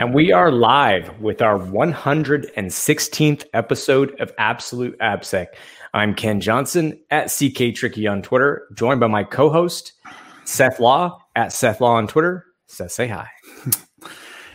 And we are live with our 116th episode of Absolute AppSec. I'm Ken Johnson at CK Tricky on Twitter, joined by my co host, Seth Law at Seth Law on Twitter. Seth, say hi.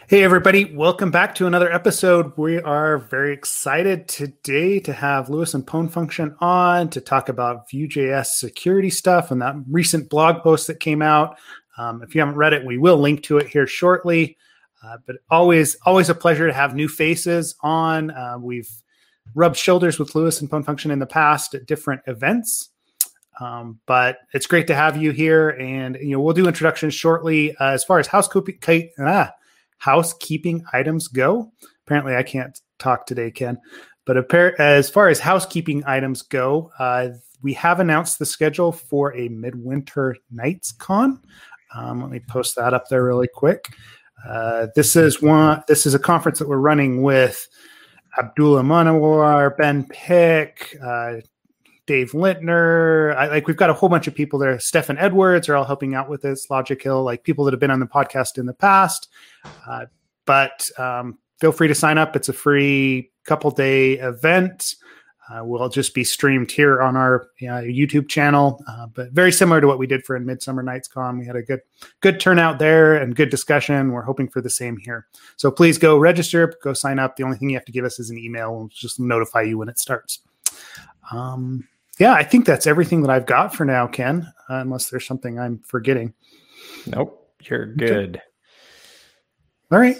Hey, everybody. Welcome back to another episode. We are very excited today to have Lewis and Pwn Function on to talk about Vue.js security stuff and that recent blog post that came out. Um, if you haven't read it, we will link to it here shortly. Uh, but always, always a pleasure to have new faces on. Uh, we've rubbed shoulders with Lewis and Pwn Function in the past at different events. Um, but it's great to have you here, and you know we'll do introductions shortly. Uh, as far as housekeeping, ah, housekeeping items go, apparently I can't talk today, Ken. But as far as housekeeping items go, uh, we have announced the schedule for a midwinter nights con. Um, let me post that up there really quick. Uh, this is one. This is a conference that we're running with Abdullah Monawar, Ben Pick, uh, Dave Lindner. I, like we've got a whole bunch of people there. Stefan Edwards are all helping out with this. lojikil, like people that have been on the podcast in the past. Uh, but um, feel free to sign up. It's a free couple day event uh, will just be streamed here on our uh, YouTube channel. Uh, but very similar to what we did for in Midsummer Nights Con, we had a good good turnout there and good discussion. We're hoping for the same here. So please go register, go sign up. The only thing you have to give us is an email. We'll just notify you when it starts. Um, yeah, I think that's everything that I've got for now, Ken. Uh, unless there's something I'm forgetting. Nope, you're good. Okay. All right.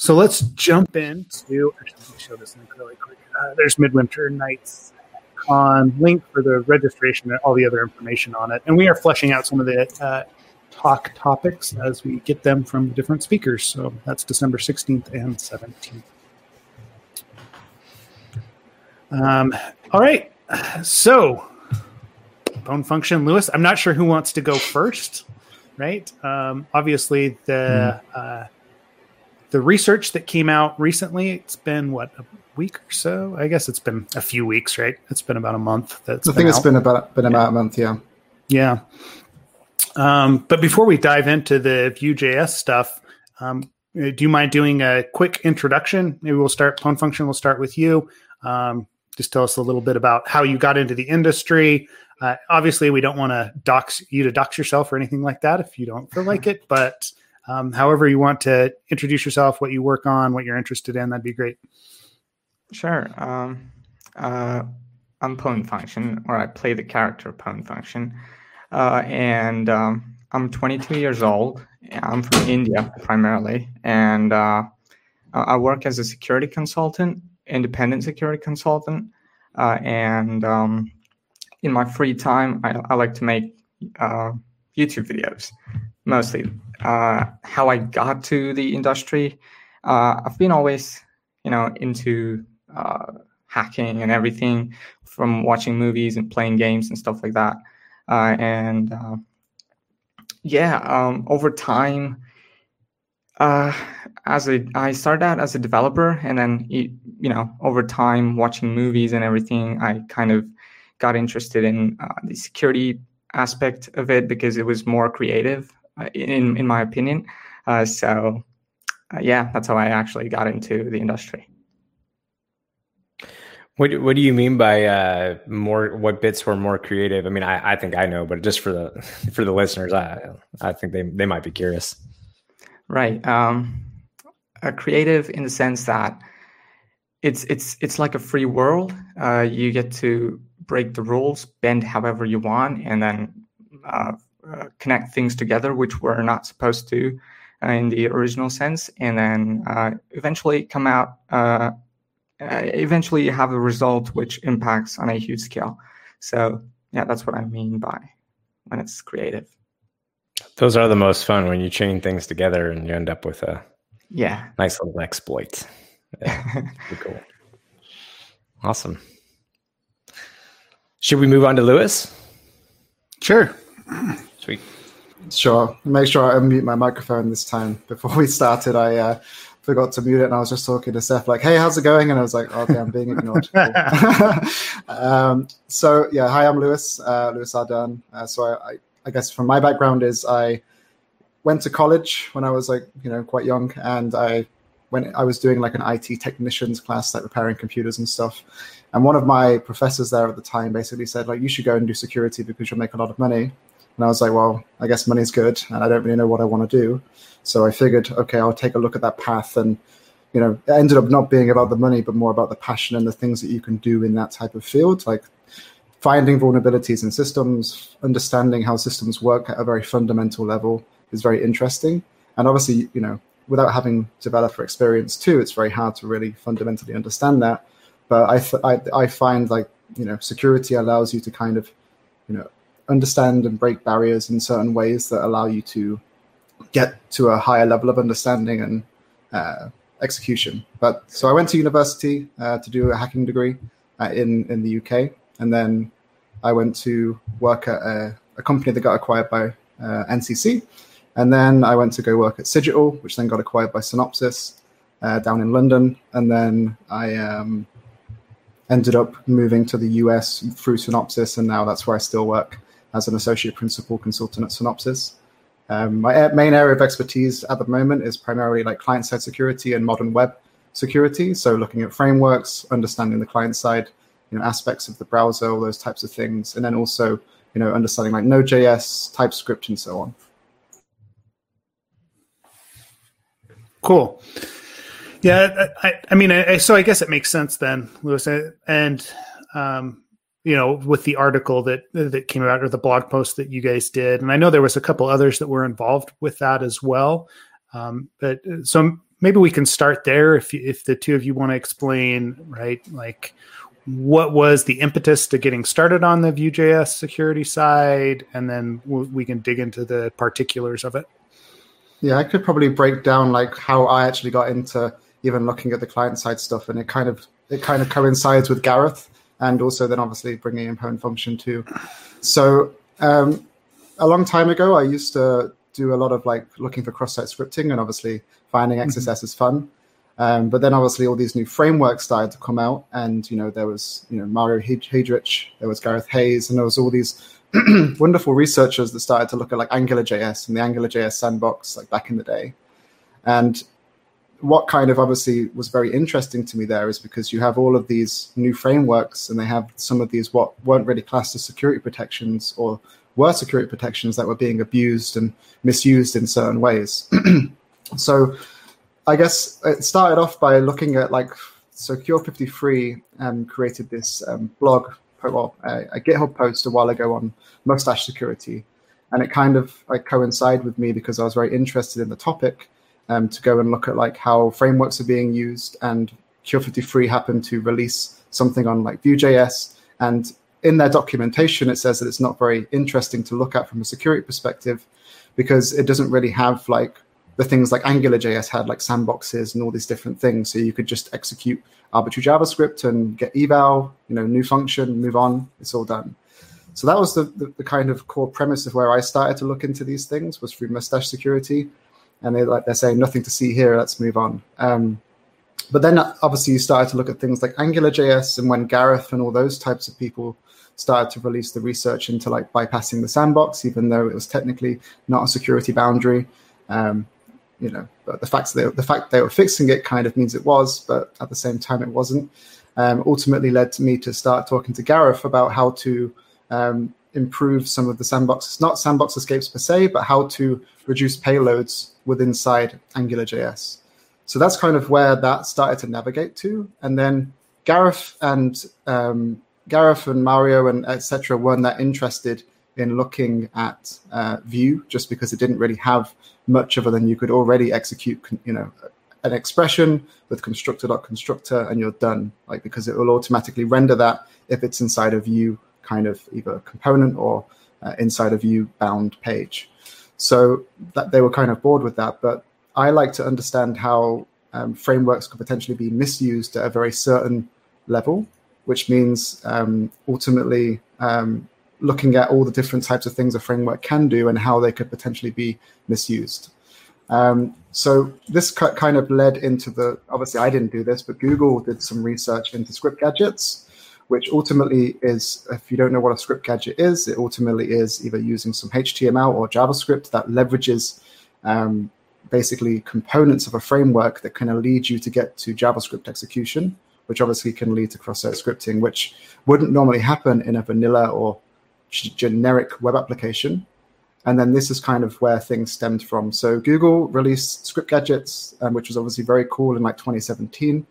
So let's jump into. Actually, let me show this link really quick. Uh, there's Midwinter Nights Con link for the registration and all the other information on it. And we are fleshing out some of the uh, talk topics as we get them from different speakers. So that's December 16th and 17th. Um, all right. So, Pwn Function, Lewis. I'm not sure who wants to go first, right? Um, obviously, the. Mm. Uh, the research that came out recently, it's been what a week or so. I guess it's been a few weeks, right? It's been about a month. That's I think it's been about been about yeah. a month, yeah. Yeah. Um, but before we dive into the Vue.js stuff, um, do you mind doing a quick introduction? Maybe we'll start. Pwn Function. We'll start with you. Um, just tell us a little bit about how you got into the industry. Uh, obviously, we don't want to dox you to dox yourself or anything like that if you don't feel like it. But um, however you want to introduce yourself, what you work on, what you're interested in, that'd be great. Sure. Um, uh, I'm Pwn Function, or I play the character Pwn Function, uh, and um, I'm 22 years old. I'm from India primarily, and uh, I work as a security consultant, independent security consultant, uh, and um, in my free time, I, I like to make uh, YouTube videos mostly uh, how I got to the industry. Uh, I've been always, you know, into uh, hacking and everything from watching movies and playing games and stuff like that. Uh, and uh, yeah, um, over time, uh, as a I started out as a developer, and then you know, over time, watching movies and everything, I kind of got interested in the security aspect of it because it was more creative in in my opinion. Uh, so uh, yeah, that's how I actually got into the industry. What What do you mean by uh, more? What bits were more creative? I mean, I, I think I know, but just for the for the listeners, I I think they they might be curious. Right. Um, a creative in the sense that it's it's it's like a free world. Uh, you get to break the rules, bend however you want, and then uh, uh, connect things together, which we're not supposed to uh, in the original sense, and then uh, eventually come out. Uh, uh, eventually, have a result which impacts on a huge scale. So, yeah, that's what I mean by when it's creative. Those are the most fun when you chain things together and you end up with a yeah nice little exploit. Yeah, cool. Awesome. Should we move on to Lewis? Sure. Sweet. Sure. Make sure I unmute my microphone this time. Before we started, I uh, forgot to mute it, and I was just talking to Seth, like, "Hey, how's it going?" And I was like, "Okay, I'm being ignored." um, so yeah, hi, I'm Lewis, uh, Lewis Ardern. Uh, so I, I, I, guess from my background is I went to college when I was like you know quite young, and I when I was doing like an IT technicians class, like repairing computers and stuff. And one of my professors there at the time basically said, like, you should go and do security because you'll make a lot of money. And I was like, well, I guess money's good, and I don't really know what I want to do. So I figured, okay, I'll take a look at that path. And, you know, it ended up not being about the money, but more about the passion and the things that you can do in that type of field, like finding vulnerabilities in systems, understanding how systems work at a very fundamental level is very interesting. And obviously, you know, without having developer experience too, it's very hard to really fundamentally understand that. But I, th- I, I find like you know security allows you to kind of you know understand and break barriers in certain ways that allow you to get to a higher level of understanding and uh, execution. But so I went to university uh, to do a hacking degree uh, in in the UK, and then I went to work at a, a company that got acquired by uh, NCC, and then I went to go work at Cigital, which then got acquired by Synopsys uh, down in London. And then I um, ended up moving to the US through Synopsys, and now that's where I still work as an associate principal consultant at Synopsys. Um, my main area of expertise at the moment is primarily like client side security and modern web security. So looking at frameworks, understanding the client side, you know, aspects of the browser, all those types of things, and then also you know understanding like Node.js, TypeScript, and so on. Cool. Yeah, I, I mean, I, so I guess it makes sense then, Lewis, and um, you know, with the article that that came out or the blog post that you guys did, and I know there was a couple others that were involved with that as well. Um, but uh, so maybe we can start there if if the two of you want to explain, right? Like, what was the impetus to getting started on the Vue.js security side, and then we can dig into the particulars of it. Yeah, I could probably break down like how I actually got into even looking at the client side stuff, and it kind of it kind of coincides with Gareth, and also then obviously bringing in Pwn function too. So um, a long time ago, I used to do a lot of like looking for cross-site scripting, and obviously finding XSS mm-hmm. is fun. Um, but then obviously all these new frameworks started to come out, and you know there was you know Mario Heiderich, there was Gareth Hayes, and there was all these wonderful researchers that started to look at like AngularJS and the AngularJS sandbox like back in the day. And what kind of obviously was very interesting to me there is because you have all of these new frameworks and they have some of these what weren't really classed as security protections or were security protections that were being abused and misused in certain ways. so I guess it started off by looking at like so Cure53 um, created this um, blog well, a, a, GitHub post a while ago on Mustache security, and it kind of like coincided with me because I was very interested in the topic um, to go and look at like how frameworks are being used. And Cure53 happened to release something on like Vue.js, and in their documentation it says that it's not very interesting to look at from a security perspective because it doesn't really have like the things like AngularJS had, like sandboxes and all these different things. So you could just execute arbitrary JavaScript and get eval, you know, new function, move on. It's all done. So that was the, the, the, kind of core premise of where I started to look into these things was through Mustache Security, and they like they're saying nothing to see here. Let's move on. Um, but then obviously you started to look at things like AngularJS, and when Gareth and all those types of people started to release the research into like bypassing the sandbox, even though it was technically not a security boundary. Um, you know, but the fact that they, the fact they were fixing it kind of means it was, but at the same time it wasn't. Um, ultimately led to me to start talking to Gareth about how to um, improve some of the sandboxes, not sandbox escapes per se, but how to reduce payloads within inside AngularJS. So that's kind of where that started to navigate to. And then Gareth and um, Gareth and Mario and etc. weren't that interested in looking at uh, Vue just because it didn't really have much other than you could already execute, you know, an expression with constructor.constructor and you're done. Like because it will automatically render that if it's inside of Vue kind of either component or uh, inside a Vue bound page. So that they were kind of bored with that. But I like to understand how um, frameworks could potentially be misused at a very certain level, which means um, ultimately um, looking at all the different types of things a framework can do and how they could potentially be misused. Um, so this kind of led into the obviously I didn't do this, but Google did some research into script gadgets, which ultimately is if you don't know what a script gadget is, it ultimately is either using some HTML or JavaScript that leverages um, basically components of a framework that kind of lead you to get to JavaScript execution, which obviously can lead to cross-site scripting, which wouldn't normally happen in a vanilla or generic web application. And then this is kind of where things stemmed from. So Google released Script Gadgets, um, which was obviously very cool in like 2017.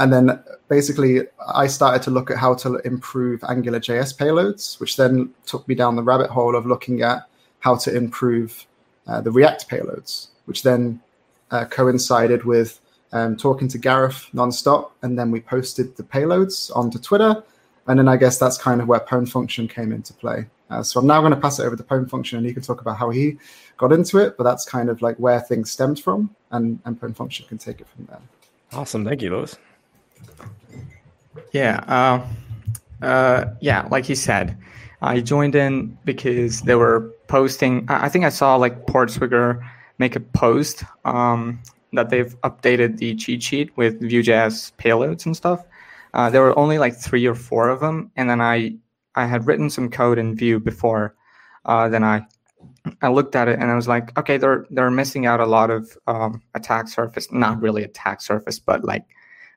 And then basically, I started to look at how to improve Angular JS payloads, which then took me down the rabbit hole of looking at how to improve uh, the React payloads, which then uh, coincided with um, talking to Gareth nonstop. And then we posted the payloads onto Twitter. And then I guess that's kind of where Pwn function came into play. Uh, so I'm now going to pass it over to Pwn function, and he can talk about how he got into it. But that's kind of like where things stemmed from, and and Pwn function can take it from there. Awesome, thank you, Lewis. Yeah, uh, uh, yeah, like you said, I joined in because they were posting. I think I saw like Portswigger make a post um, that they've updated the cheat sheet with Vue.js payloads and stuff. Uh, there were only like three or four of them, and then I I had written some code in Vue before. Uh, then I I looked at it and I was like, okay, they're they're missing out a lot of um, attack surface. Not really attack surface, but like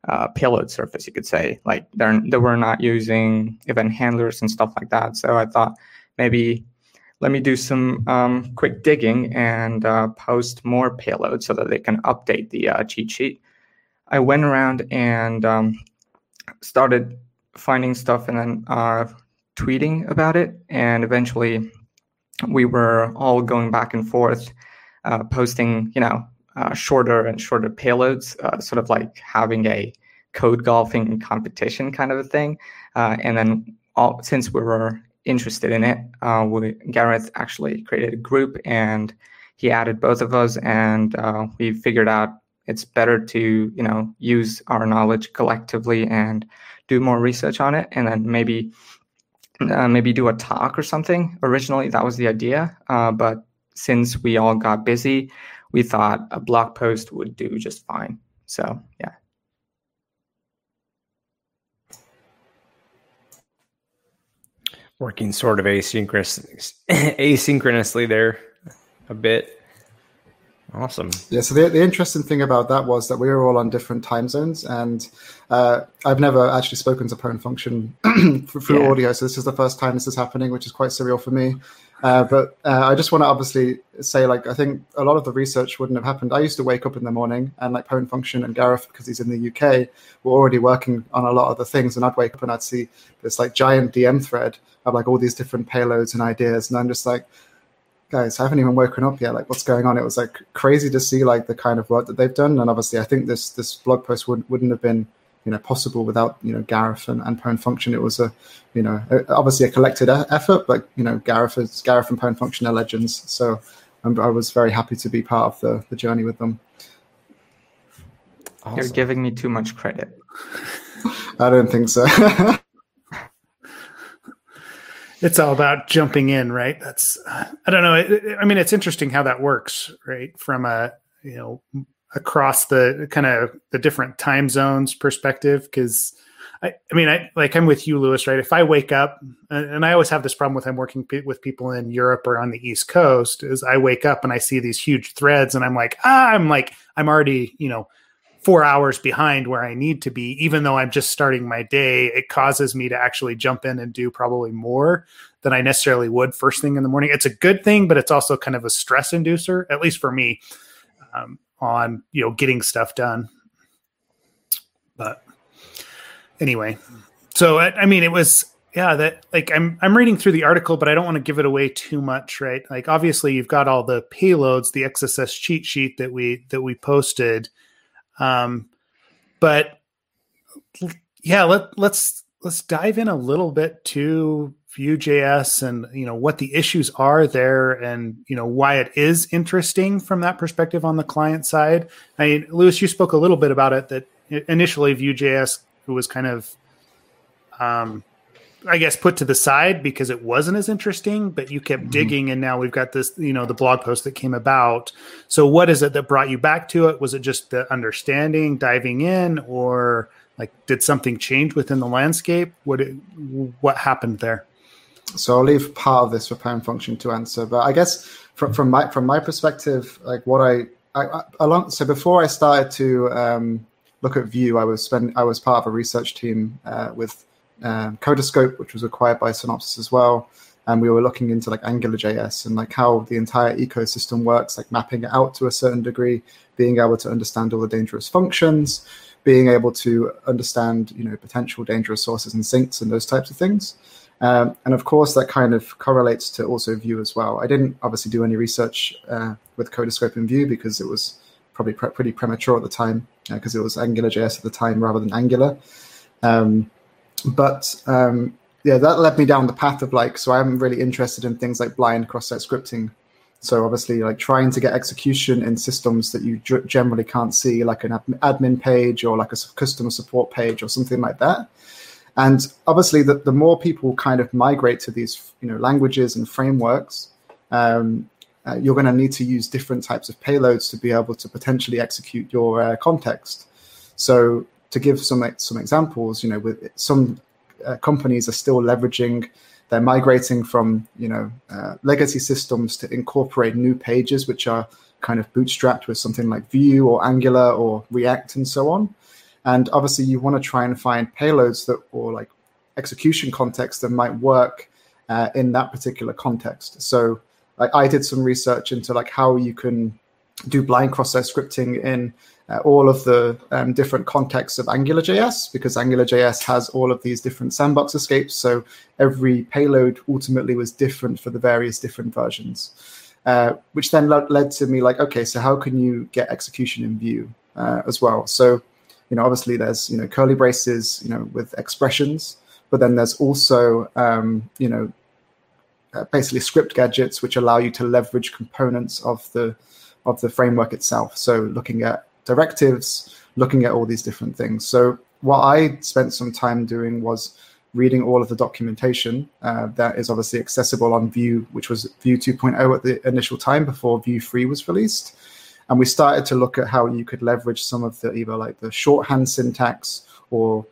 uh, payload surface, you could say. Like they're they were not using event handlers and stuff like that. So I thought maybe let me do some um, quick digging and uh, post more payloads so that they can update the uh, cheat sheet. I went around and um, started finding stuff and then uh, tweeting about it, and eventually we were all going back and forth, uh, posting, you know, uh, shorter and shorter payloads, uh, sort of like having a code golfing competition kind of a thing. Uh, and then all, since we were interested in it, uh, we, Gareth actually created a group and he added both of us, and uh, we figured out it's better to you know use our knowledge collectively and do more research on it, and then maybe uh, maybe do a talk or something. Originally, that was the idea, uh, but since we all got busy, we thought a blog post would do just fine. So yeah. Working sort of asynchronous, asynchronously there a bit. Awesome. Yeah. So the, the interesting thing about that was that we were all on different time zones, and uh, I've never actually spoken to Pwn Function through yeah. audio, so this is the first time this is happening, which is quite surreal for me. Uh, but uh, I just want to obviously say, like, I think a lot of the research wouldn't have happened. I used to wake up in the morning, and like Pwn Function and Gareth, because he's in the UK, were already working on a lot of the things, and I'd wake up and I'd see this like giant DM thread of like all these different payloads and ideas, and I'm just like guys, I haven't even woken up yet. Like, what's going on? It was like crazy to see like the kind of work that they've done. And obviously, I think this this blog post would, wouldn't have been you know possible without you know Gareth and, and Pwn Function. It was a you know obviously a collected effort, but you know Gareth is Gareth and Pwn Function are legends. So I'm, i was very happy to be part of the the journey with them. Awesome. You're giving me too much credit. I don't think so. it's all about jumping in, right? That's I don't know. It, I mean, it's interesting how that works, right? From a you know across the kind of the different time zones perspective, because I, I mean, I like I'm with you, Lewis, right? If I wake up, and I always have this problem with I'm working with people in Europe or on the East Coast, is I wake up and I see these huge threads, and I'm like, ah, I'm like, I'm already, you know four hours behind where I need to be, even though I'm just starting my day, it causes me to actually jump in and do probably more than I necessarily would first thing in the morning. It's a good thing, but it's also kind of a stress inducer, at least for me, um, on you know getting stuff done. But anyway, so I, I mean, it was yeah that like i'm i'm reading through the article but i don't want to give it away too much right like obviously you've got all the payloads the xss cheat sheet that we that we posted um, but yeah, let, let's let's dive in a little bit to Vue.js and you know what the issues are there, and you know why it is interesting from that perspective on the client side. I mean, Lewis, you spoke a little bit about it that initially Vue.js was kind of um, I guess put to the side because it wasn't as interesting, but you kept mm-hmm. digging and now we've got this, you know, the blog post that came about. So what is it that brought you back to it? Was it just the understanding, diving in, or like did something change within the landscape? What it, what happened there? So I'll leave part of this for Pwn Function to answer, but I guess from, from my from my perspective, like what I, I, I along so before I started to um, look at Vue, I was spend I was part of a research team uh, with um, Codiscope, which was acquired by Synopsys as well, and we were looking into like AngularJS and like how the entire ecosystem works, like mapping it out to a certain degree, being able to understand all the dangerous functions, being able to understand you know potential dangerous sources and sinks and those types of things. Um, and of course, that kind of correlates to also Vue as well. I didn't obviously do any research uh, with Codiscope and Vue because it was probably pre- pretty premature at the time because uh, it was AngularJS at the time rather than Angular. Um, but um, yeah, that led me down the path of like, so I'm really interested in things like blind cross-site scripting. So obviously, like trying to get execution in systems that you generally can't see, like an admin page or like a customer support page or something like that. And obviously, the, the more people kind of migrate to these, you know, languages and frameworks, um, uh, you're going to need to use different types of payloads to be able to potentially execute your uh, context. So, to give some some examples, you know, with some uh, companies are still leveraging, they're migrating from you know uh, legacy systems to incorporate new pages which are kind of bootstrapped with something like Vue or Angular or React and so on. And obviously, you want to try and find payloads that or like execution context that might work uh, in that particular context. So, like I did some research into like how you can do blind cross-site scripting in uh, all of the um, different contexts of AngularJS because AngularJS has all of these different sandbox escapes. So every payload ultimately was different for the various different versions, uh, which then led to me like, okay, so how can you get execution in Vue uh, as well? So you know, obviously there's, you know, curly braces, you know, with expressions, but then there's also, um, you know, uh, basically script gadgets which allow you to leverage components of the of the framework itself. So looking at directives, looking at all these different things. So what I spent some time doing was reading all of the documentation uh, that is obviously accessible on Vue, which was Vue 2.0 at the initial time before Vue 3 was released and we started to look at how you could leverage some of the either like the shorthand syntax or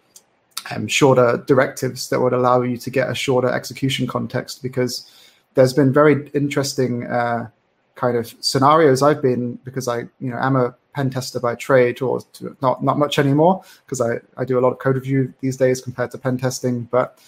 um, shorter directives that would allow you to get a shorter execution context because there's been very interesting uh, kind of scenarios I've been because I you know am a pen tester by trade or not not much anymore because I, I do a lot of code review these days compared to pen testing. But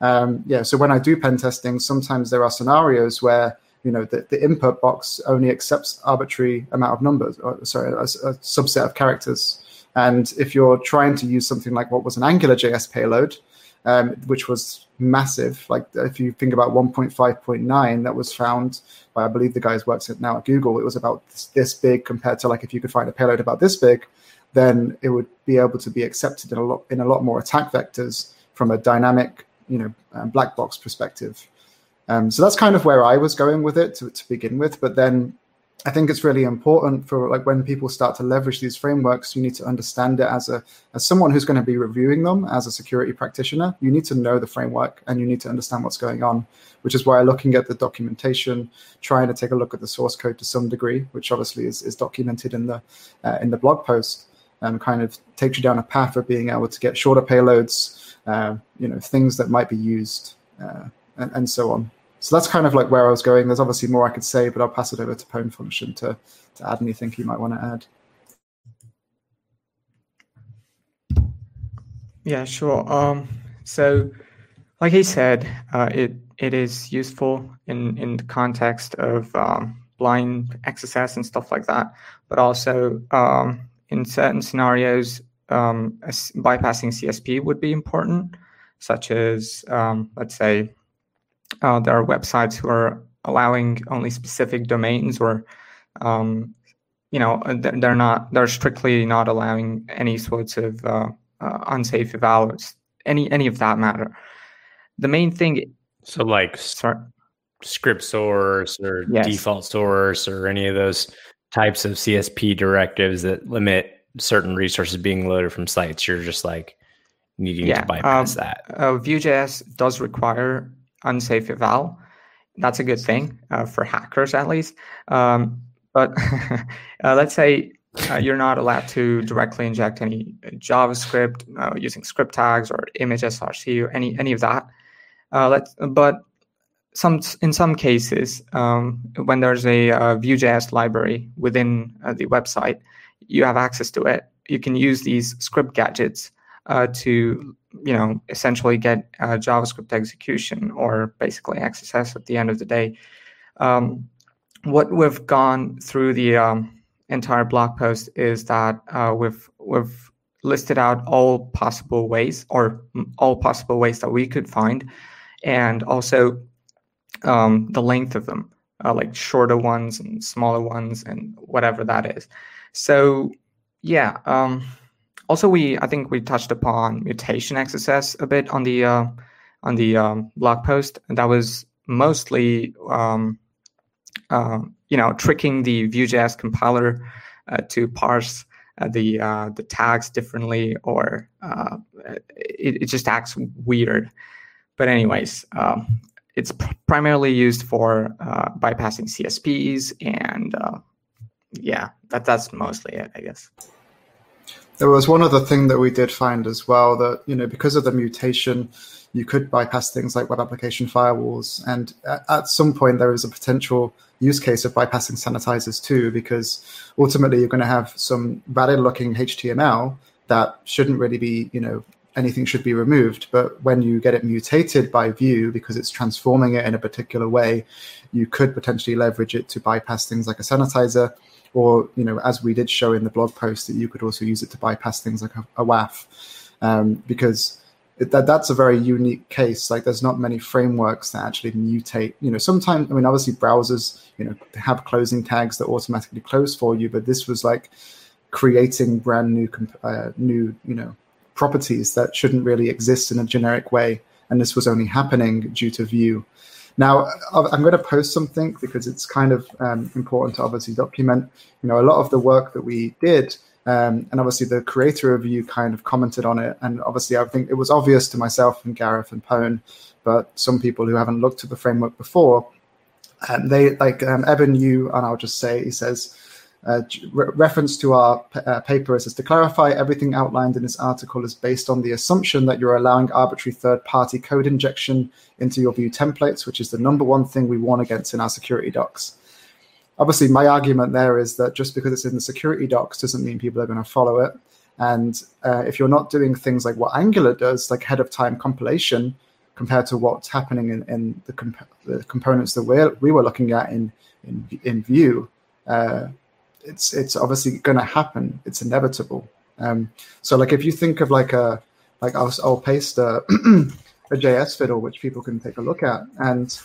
um, yeah so when I do pen testing sometimes there are scenarios where you know the, the input box only accepts arbitrary amount of numbers or sorry a, a, subset of characters. And if you're trying to use something like what was an angular js payload um, which was massive like if you think about 1.5.9 that was found by i believe the guys works at now at google it was about this, this big compared to like if you could find a payload about this big then it would be able to be accepted in a lot in a lot more attack vectors from a dynamic you know um, black box perspective um, so that's kind of where I was going with it to, to begin with. But then I think it's really important for like when people start to leverage these frameworks, you need to understand it as a as someone who's going to be reviewing them as a security practitioner. You need to know the framework and you need to understand what's going on, which is why looking at the documentation, trying to take a look at the source code to some degree, which obviously is, is documented in the uh, in the blog post, um, kind of takes you down a path of being able to get shorter payloads, uh, you know, things that might be used, uh, and, and so on. So that's kind of like where I was going. There's obviously more I could say, but I'll pass it over to Pwn Function to, to add anything you might want to add. Yeah, sure. Um, so, like he said, uh, it it is useful in in the context of um, blind XSS and stuff like that, but also um, in certain scenarios, um, bypassing CSP would be important, such as um, let's say uh, there are websites who are allowing only specific domains or um, you know uh, they're not they're strictly not allowing any sorts of uh, uh, unsafe evals any any of that matter. The main thing so like sorry. script source or yes. default source or any of those types of csp directives that limit certain resources being loaded from sites you're just like needing yeah, to bypass um, that. uh, vue.js does require unsafe eval. That's a good thing uh, for hackers, at least. Um, but uh, let's say uh, you're not allowed to directly inject any JavaScript uh, using script tags or image src or any any of that. Uh, let's but some in some cases, um, when there's a uh, Vue.js library within uh, the website, you have access to it. You can use these script gadgets uh, to, you know, essentially get uh, JavaScript execution or basically XSS at the end of the day. Um, what we've gone through the um, entire blog post is that uh, we've we've listed out all possible ways or all possible ways that we could find, and also um, the length of them, uh, like shorter ones and smaller ones and whatever that is. So yeah. Um, also, we I think we touched upon mutation XSS a bit on the uh, on the um, blog post. That was mostly um, uh, you know tricking the Vue.js compiler uh, to parse uh, the uh, the tags differently, or uh, it, it just acts weird. But anyways, um, it's pr- primarily used for bypassing CSPs, and yeah, that that's mostly it, I guess. There was one other thing that we did find as well that you know because of the mutation, you could bypass things like web application firewalls, and at some point there is a potential use case of bypassing sanitizers too, because ultimately you're going to have some valid looking HTML that shouldn't really be you know anything should be removed. But when you get it mutated by Vue because it's transforming it in a particular way, you could potentially leverage it to bypass things like a sanitizer, or you know, as we did show in the blog post, that you could also use it to bypass things like a, a WAF, um, because it, that that's a very unique case. Like, there's not many frameworks that actually mutate. You know, sometimes I mean, obviously browsers, you know, have closing tags that automatically close for you, but this was like creating brand new, uh, new, you know properties that shouldn't really exist in a generic way. And this was only happening due to Vue. Now, I'm going to post something because it's kind of um, important to obviously document. You know, a lot of the work that we did, um, and obviously the creator of Vue kind of commented on it. And obviously, I think it was obvious to myself and Gareth and Pwn, but some people who haven't looked at the framework before, um, they like um, Evan You, and I'll just say he says uh, re- reference to our uh, paper is to clarify everything outlined in this article is based on the assumption that you're allowing arbitrary third party code injection into your Vue templates, which is the number one thing we warn against in our security docs. Obviously, my argument there is that just because it's in the security docs doesn't mean people are going to follow it. And uh, if you're not doing things like what Angular does, like ahead of time compilation, compared to what's happening in, in the, comp- the components that we we were looking at in, in, in Vue, uh, it's it's obviously going to happen. It's inevitable. Um, so like if you think of like a like I'll, I'll paste a, a JS fiddle which people can take a look at, and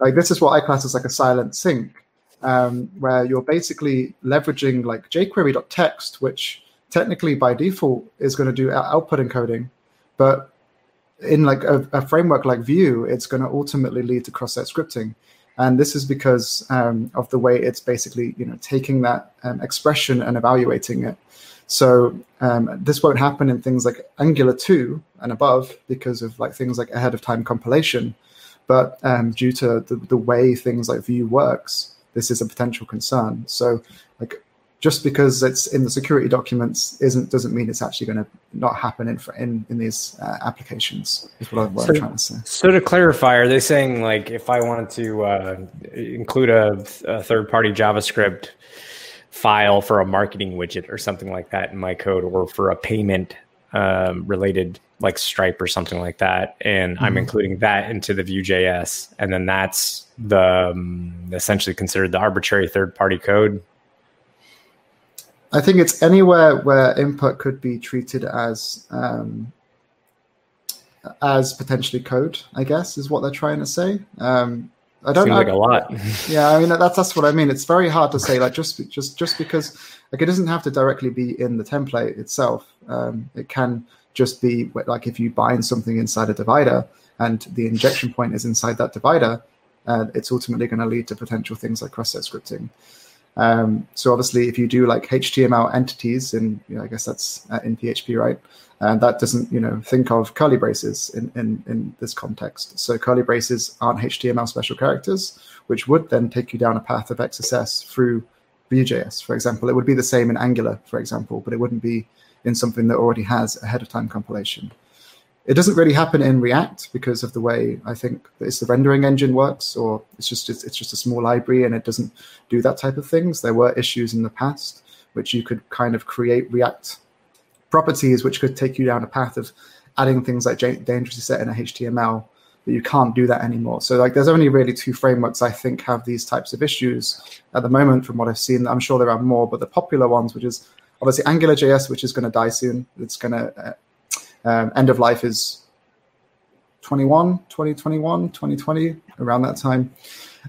like this is what I class as like a silent sink, um, where you're basically leveraging like jQuery.text, which technically by default is going to do output encoding, but in like a, a framework like Vue, it's going to ultimately lead to cross-site scripting and this is because um, of the way it's basically you know taking that um, expression and evaluating it. So um, this won't happen in things like angular 2 and above because of like things like ahead of time compilation. But um, due to the, the way things like Vue works this is a potential concern. So like just because it's in the security documents isn't doesn't mean it's actually going to not happen in in, in these uh, applications. Is what, I, what so, I'm trying to say. So to clarify, are they saying like if I wanted to uh, include a, a third party JavaScript file for a marketing widget or something like that in my code, or for a payment um, related like Stripe or something like that, and mm-hmm. I'm including that into the Vue.js, and then that's the um, essentially considered the arbitrary third party code I think it's anywhere where input could be treated as um, as potentially code. I guess is what they're trying to say. Um, I don't Seems know. like a lot. yeah, I mean that's that's what I mean. It's very hard to say. Like just just just because like it doesn't have to directly be in the template itself. Um, it can just be like if you bind something inside a divider and the injection point is inside that divider, uh, it's ultimately going to lead to potential things like cross-site scripting. Um, so obviously, if you do like HTML entities, and you know, I guess that's uh, in PHP, right? And that doesn't, you know, think of curly braces in, in, in this context. So curly braces aren't HTML special characters, which would then take you down a path of XSS through Vue.js, for example. It would be the same in Angular, for example, but it wouldn't be in something that already has ahead of time compilation. It doesn't really happen in React because of the way I think it's the rendering engine works, or it's just it's, it's just a small library and it doesn't do that type of things. There were issues in the past which you could kind of create React properties, which could take you down a path of adding things like dangerouslySetInnerHTML, but you can't do that anymore. So like, there's only really two frameworks I think have these types of issues at the moment, from what I've seen. I'm sure there are more, but the popular ones, which is obviously AngularJS, which is going to die soon. It's going to uh, um, end of life is 21, 2021, 2020, around that time.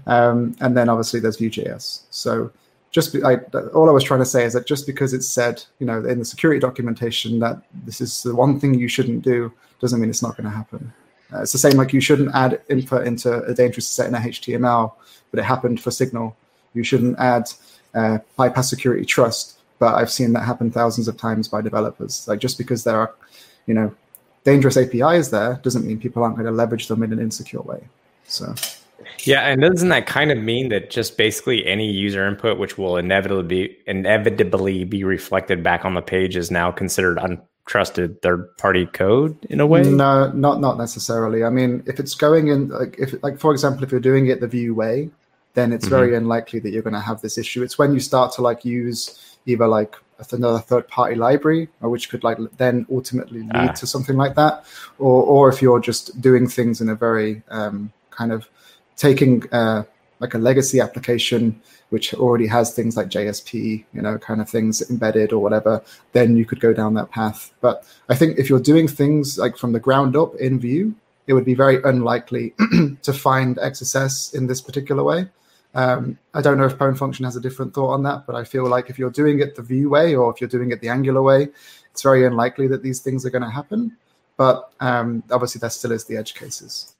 Um, and then obviously there's Vue.js. So just be, I, all I was trying to say is that just because it's said, you know, in the security documentation that this is the one thing you shouldn't do, doesn't mean it's not going to happen. Uh, it's the same like you shouldn't add input into a dangerous set in a HTML, but it happened for Signal. You shouldn't add uh, bypass security trust, but I've seen that happen thousands of times by developers. Like just because there are, you know, dangerous APIs there doesn't mean people aren't going to leverage them in an insecure way. So. Yeah, and doesn't that kind of mean that just basically any user input, which will inevitably be, inevitably be reflected back on the page, is now considered untrusted third-party code in a way? No, not not necessarily. I mean, if it's going in, like if like for example, if you're doing it the Vue way, then it's mm-hmm. very unlikely that you're going to have this issue. It's when you start to like use either like another third party library, which could like then ultimately lead ah. to something like that, or or if you're just doing things in a very um, kind of taking uh, like a legacy application which already has things like JSP, you know, kind of things embedded or whatever, then you could go down that path. But I think if you're doing things like from the ground up in Vue, it would be very unlikely to find XSS in this particular way. Um, I don't know if Pwn Function has a different thought on that, but I feel like if you're doing it the Vue way or if you're doing it the Angular way, it's very unlikely that these things are going to happen. But um, obviously, there still is the edge cases.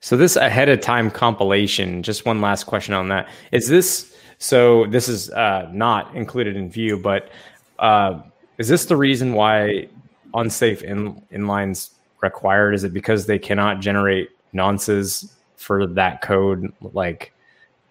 So this ahead of time compilation, just one last question on that. Is this so this is uh, not included in Vue, but uh, is this the reason why unsafe in inlines required? Is it because they cannot generate nonces for that code like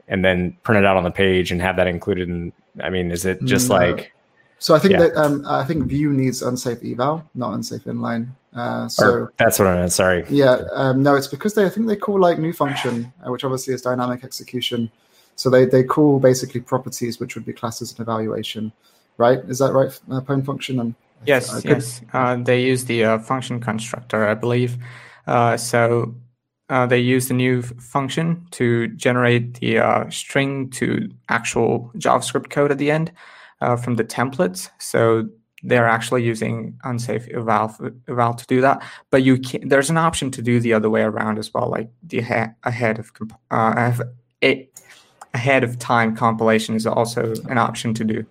and then print it out on the page and have that included in I mean, is it just no. like so I think yeah. that um, I think Vue needs unsafe eval, not unsafe inline. Uh, so or that's what I meant. Sorry. Yeah. Um, no, it's because they I think they call like new function, uh, which obviously is dynamic execution. So they they call basically properties which would be classes and evaluation, right? Is that right? Uh, Pwn function and yes, yes. Uh, they use the uh, function constructor, I believe. Uh, so uh, they use the new function to generate the uh, string to actual JavaScript code at the end uh, from the templates. So they're actually using unsafe eval, eval to do that. But you can, there's an option to do the other way around as well, like the ahead of uh, ahead of time compilation is also an option to do.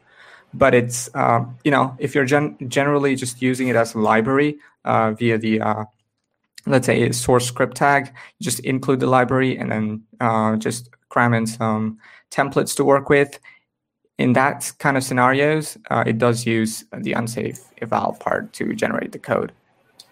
But it's uh, you know if you're gen- generally just using it as a library via the let's say a source script tag, just include the library and then uh, just cram in some templates to work with in that kind of scenarios, uh, it does use the unsafe eval part to generate the code.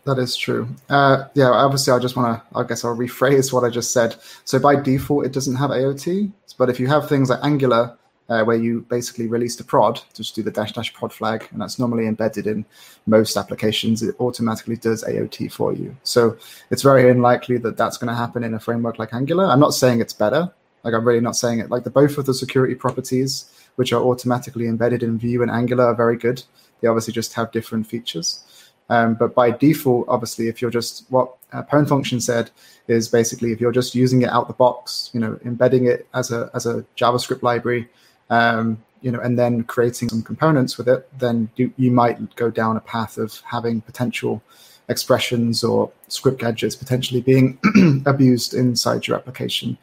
That is true. Uh, yeah, obviously, I just want to, I guess I'll rephrase what I just said. So by default, it doesn't have AOT. But if you have things like Angular, uh, where you basically release the prod, just do the dash dash prod flag, and that's normally embedded in most applications, it automatically does AOT for you. So it's very unlikely that that's going to happen in a framework like Angular. I'm not saying it's better. Like, I'm really not saying it. Like, the both of the security properties which are automatically embedded in Vue and Angular are very good. They obviously just have different features. Um, but by default, obviously, if you're just what uh, Pwn function said is basically if you're just using it out the box, you know, embedding it as a as a JavaScript library, um, you know, and then creating some components with it, then you, you might go down a path of having potential expressions or script gadgets potentially being abused inside your application.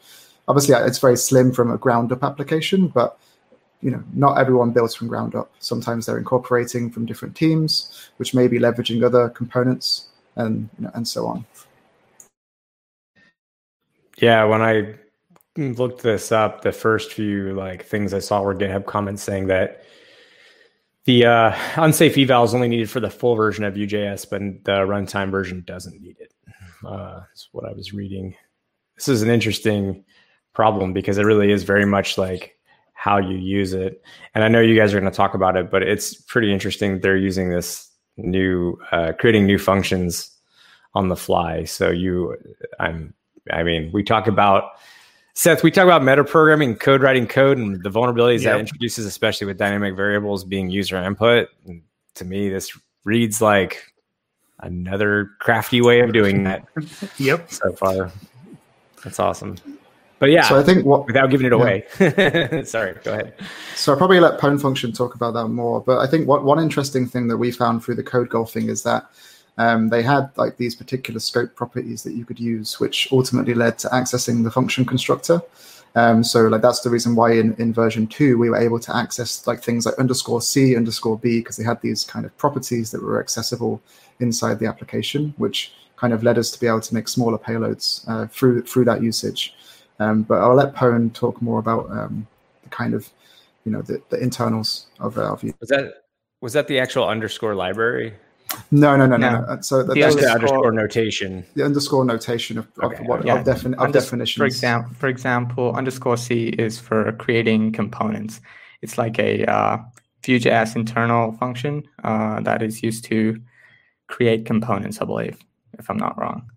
Obviously, it's very slim from a ground up application, but you know, not everyone builds from ground up. Sometimes they're incorporating from different teams, which may be leveraging other components and you know, and so on. Yeah, when I looked this up, the first few like things I saw were GitHub comments saying that the uh, unsafe eval is only needed for the full version of Vue.js, but the runtime version doesn't need it. Uh, that's what I was reading. This is an interesting problem because it really is very much like how you use it. And I know you guys are going to talk about it, but it's pretty interesting. They're using this new, uh, creating new functions on the fly. So you, I'm, I mean, we talk about Seth. We talk about metaprogramming, code writing code, and the vulnerabilities yep. that introduces, especially with dynamic variables being user input. And to me, this reads like another crafty way of doing that. yep. So far, that's awesome. But yeah, so I think what without giving it away. Yeah. Sorry, go ahead. So I'll probably let Pwn Function talk about that more. But I think what one interesting thing that we found through the code golfing is that um, they had like these particular scope properties that you could use, which ultimately led to accessing the function constructor. Um, so like that's the reason why in, in version two we were able to access like things like underscore c underscore b because they had these kind of properties that were accessible inside the application, which kind of led us to be able to make smaller payloads uh, through through that usage. Um, but I'll let Pwn talk more about um, the kind of, you know, the, the internals of our view. Was that was that the actual underscore library? No, no, no, no. no. So the, the underscore, underscore, notation. The underscore notation of, of okay. what yeah. of, defin- of definitions. For example, for example, underscore C is for creating components. It's like a uh, Vue.js internal function uh, that is used to create components, I believe, if I'm not wrong.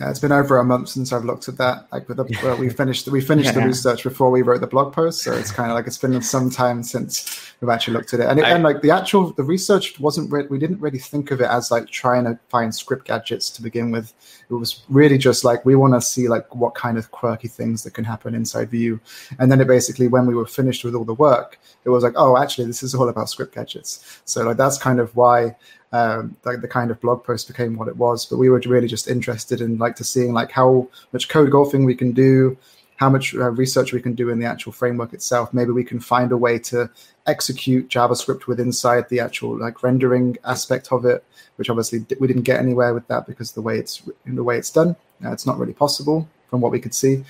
Yeah, it's been over a month since I've looked at that. Like with the, we finished we finished yeah. the research before we wrote the blog post, so it's kind of like it's been some time since we've actually looked at it. And, it, I, and like the actual the research wasn't re- we didn't really think of it as like trying to find script gadgets to begin with. It was really just like we want to see like what kind of quirky things that can happen inside Vue. And then it basically when we were finished with all the work, it was like oh actually this is all about script gadgets. So like that's kind of why um, like the kind of blog post became what it was. But we were really just interested in like to seeing like how much code golfing we can do, how much uh, research we can do in the actual framework itself. Maybe we can find a way to execute JavaScript with inside the actual like rendering aspect of it, which obviously we didn't get anywhere with that because the way it's the way it's done, uh, it's not really possible from what we could see.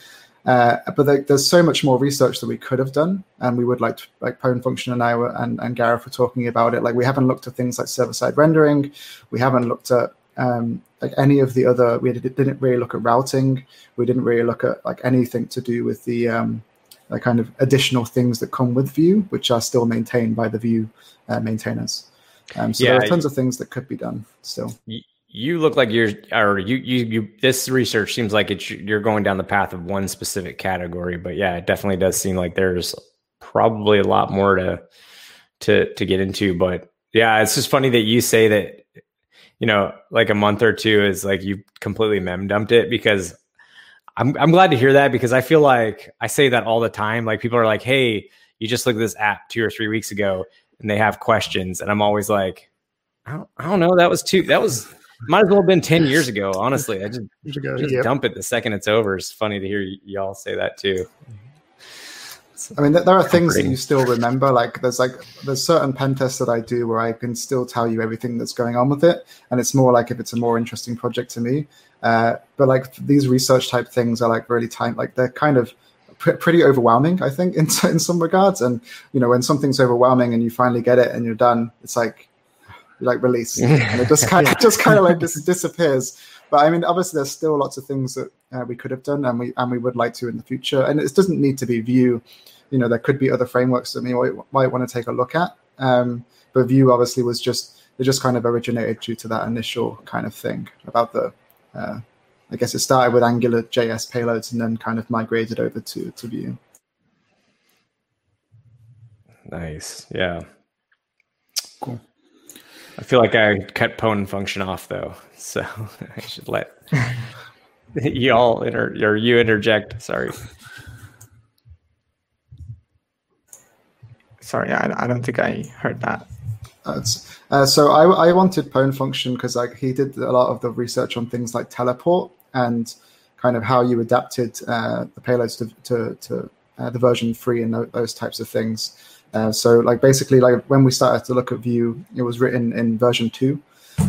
Uh, but there, there's so much more research that we could have done, and we would like to, like Pwn Function and I were, and, and Gareth were talking about it. Like we haven't looked at things like server-side rendering, we haven't looked at um, like any of the other. We didn't really look at routing. We didn't really look at like anything to do with the um, like kind of additional things that come with Vue, which are still maintained by the Vue uh, maintainers. Um, so yeah, there are tons of things that could be done still you look like you're or you you you this research seems like it's you're going down the path of one specific category but yeah it definitely does seem like there's probably a lot more to to to get into but yeah it's just funny that you say that you know like a month or two is like you completely mem dumped it because I'm I'm glad to hear that because I feel like I say that all the time. Like people are like hey you just looked at this app 2 or 3 weeks ago and they have questions. And I'm always like I don't, I don't know. That was too that was might as well have been 10 years ago, honestly. I just, just yep. dump it the second it's over. It's funny to hear y- y'all say that too. I mean, there are things that you still remember. Like there's like there's certain pen tests that I do where I can still tell you everything that's going on with it, and it's more like if it's a more interesting project to me. Uh, but like these research type things are like really time like they're kind of pr- pretty overwhelming. I think in in some regards, and you know when something's overwhelming and you finally get it and you're done, it's like like release, and it just kind of just kind of like dis- disappears. But I mean, obviously, there's still lots of things that uh, we could have done, and we and we would like to in the future. And it doesn't need to be Vue. You know, there could be other frameworks that we might, might want to take a look at. Um, but Vue obviously was just it just kind of originated due to that initial kind of thing about the. Uh, I guess it started with Angular JS payloads and then kind of migrated over to to Vue. Nice, yeah. Cool. I feel like I cut Pwn function off though, so I should let y'all inter or you interject. Sorry. Sorry, I, I don't think I heard that. Uh, so I, I wanted Pwn function because like he did a lot of the research on things like teleport and kind of how you adapted uh, the payloads to to, to uh, the version three and those types of things. Uh, so like basically like when we started to look at Vue, it was written in version two,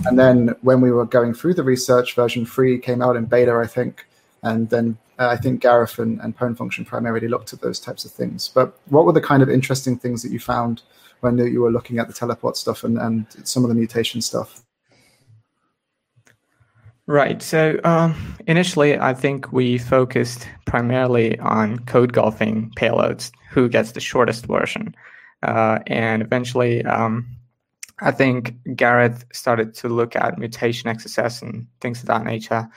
and then when we were going through the research, version three came out in beta, I think, and then uh, I think Gareth and, and Pwn Function primarily looked at those types of things. But what were the kind of interesting things that you found when you were looking at the teleport stuff and, and some of the mutation stuff? Right. So um, initially, I think we focused primarily on code golfing payloads, who gets the shortest version. Uh, and eventually, um, I think Gareth started to look at mutation XSS and things of that nature.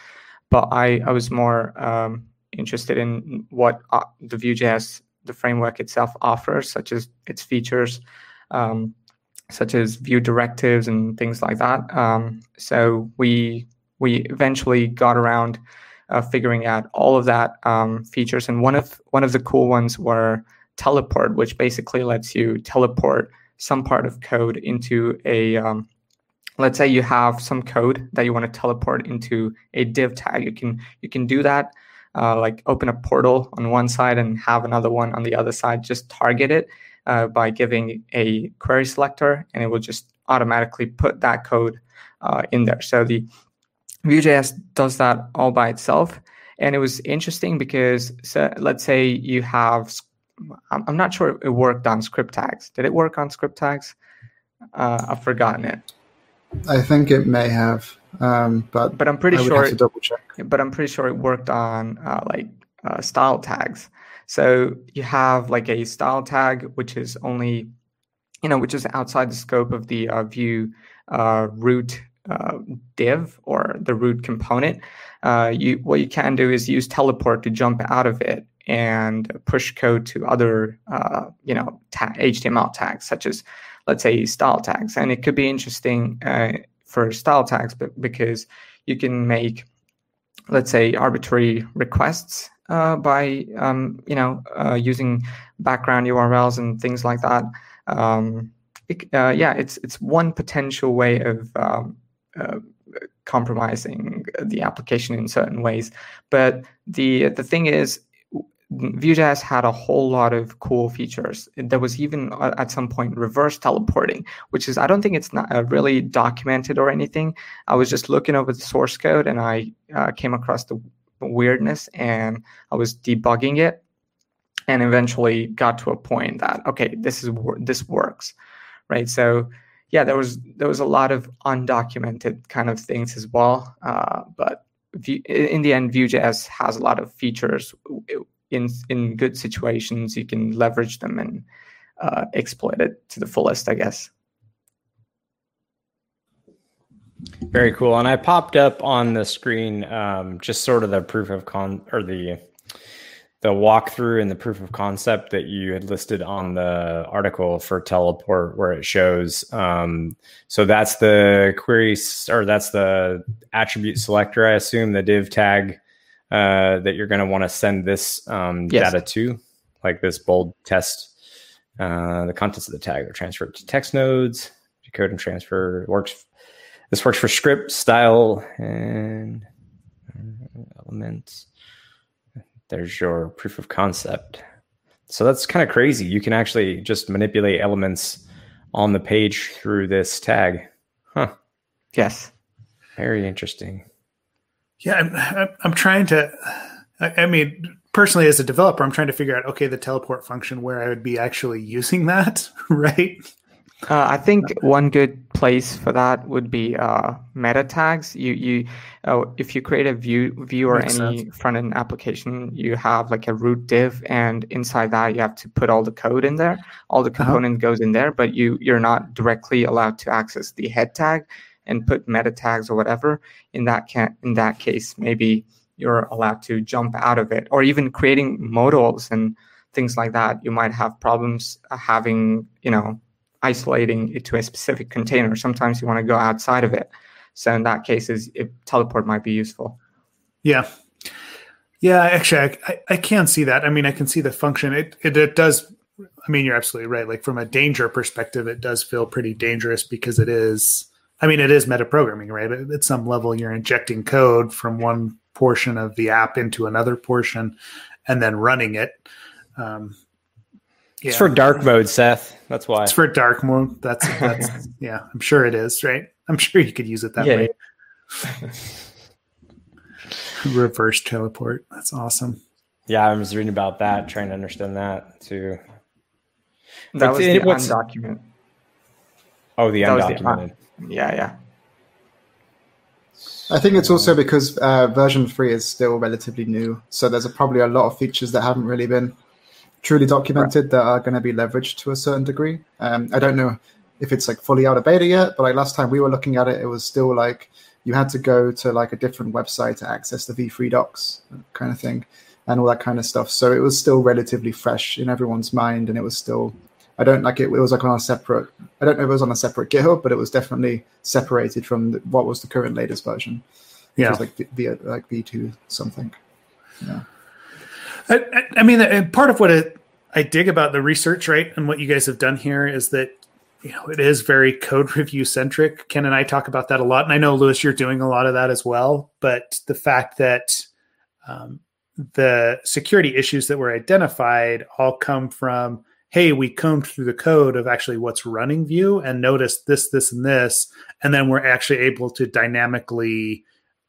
But I, I was more um, interested in what uh, the Vue.js, the framework itself offers, such as its features, um, such as Vue directives and things like that. Um, so we we eventually got around uh, figuring out all of that um, features, and one of one of the cool ones were teleport, which basically lets you teleport some part of code into a um, let's say you have some code that you want to teleport into a div tag. You can you can do that uh, like open a portal on one side and have another one on the other side. Just target it uh, by giving a query selector and it will just automatically put that code uh, in there. So the Vue.js does that all by itself and it was interesting because so let's say you have I'm, I'm not sure it worked on script tags. Did it work on script tags? Uh, I've forgotten it. I think it may have, um, but but I'm pretty I sure. Have to double check. But I'm pretty sure it worked on uh, like uh, style tags. So you have like a style tag which is only, you know, which is outside the scope of the uh, Vue uh, root uh, div or the root component. Uh, you what you can do is use teleport to jump out of it and push code to other, uh, you know, ta- HTML tags, such as, let's say, style tags. And it could be interesting uh, for style tags but because you can make, let's say, arbitrary requests uh, by, um, you know, uh, using background URLs and things like that. Um, uh, yeah, it's it's one potential way of um, compromising the application in certain ways. But the the thing is, Vue.js had a whole lot of cool features. There was even uh, at some point reverse teleporting, which is I don't think it's not uh, really documented or anything. I was just looking over the source code and I uh, came across the weirdness and I was debugging it, and eventually got to a point that okay, this is this works, right? So yeah, there was there was a lot of undocumented kind of things as well, uh, but in the end, Vue.js has a lot of features in in good situations. You can leverage them and uh, exploit it to the fullest i guess. Very cool. And i popped up on the screen um, just sort of the proof of con or the the walkthrough and the proof of concept that you had listed on the article for teleport where it shows um, so that's the query or that's the attribute selector i assume the div tag uh, that you're going to want to send this um, yes. data to, like this bold test. Uh, the contents of the tag are transferred to text nodes. Decode and transfer works. This works for script style and elements. There's your proof of concept. So that's kind of crazy. You can actually just manipulate elements on the page through this tag. Huh. Yes. Very interesting. Yeah, I'm, I'm trying to. I mean, personally, as a developer, I'm trying to figure out okay, the teleport function where I would be actually using that, right? Uh, I think one good place for that would be uh, meta tags. You you uh, if you create a Vue Vue or Makes any front end application, you have like a root div, and inside that you have to put all the code in there. All the uh-huh. component uh-huh. goes in there, but you you're not directly allowed to access the head tag and put meta tags or whatever, in that can in that case, maybe you're allowed to jump out of it, or even creating modules and things like that. You might have problems having, you know, isolating it to a specific container. Sometimes you want to go outside of it. So in that case, is teleport might be useful. Yeah. Yeah, actually, I, I can see that. I mean, I can see the function. It, it, it does. I mean, you're absolutely right. Like from a danger perspective, it does feel pretty dangerous because it is I mean, it is metaprogramming, right? At some level, you're injecting code from one portion of the app into another portion and then running it. Um, yeah. It's for dark mode, Seth. That's why. It's for dark mode. That's, that's yeah, I'm sure it is, right? I'm sure you could use it that yeah, way. Reverse teleport. That's awesome. Yeah, I was reading about that, trying to understand that too. That was the undocumented. Oh, the that undocumented yeah, yeah. I think it's also because uh, version three is still relatively new, so there's a, probably a lot of features that haven't really been truly documented right. that are going to be leveraged to a certain degree. Um, I don't know if it's like fully out of beta yet. But like last time we were looking at it, it was still like you had to go to like a different website to access the v3 docs kind of thing and all that kind of stuff. So it was still relatively fresh in everyone's mind, and it was still. I don't like it. It was like on a separate. I don't know if it was on a separate GitHub, but it was definitely separated from the, what was the current latest version. Yeah, was like v, like V two something. Yeah. I, I mean, part of what it, I dig about the research, right, and what you guys have done here is that you know it is very code review centric. Ken and I talk about that a lot, and I know Lewis, you're doing a lot of that as well. But the fact that um, the security issues that were identified all come from hey we combed through the code of actually what's running Vue and noticed this this and this and then we're actually able to dynamically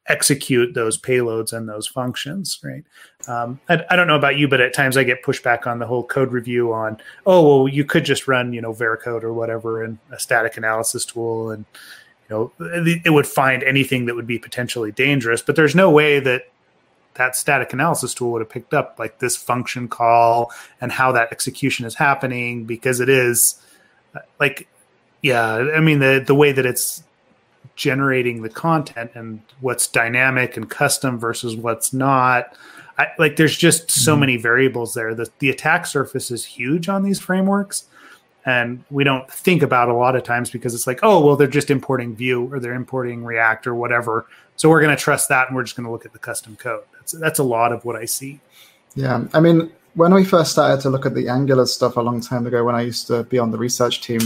execute those payloads and those functions right um, I, I, don't know about you but at times i get pushback on the whole code review on oh well you could just run you know veracode or whatever in a static analysis tool and you know it would find anything that would be potentially dangerous but there's no way that that static analysis tool would have picked up like this function call and how that execution is happening because it is like yeah i mean the the way that it's generating the content and what's dynamic and custom versus what's not I, like there's just so mm-hmm. many variables there. The, the attack surface is huge on these frameworks and we don't think about a lot of times because it's like oh well they're just importing vue or they're importing react or whatever. So we're going to trust that and we're just going to look at the custom code. That's that's a lot of what i see. Yeah i mean when we first started to look at the angular stuff a long time ago when i used to be on the research team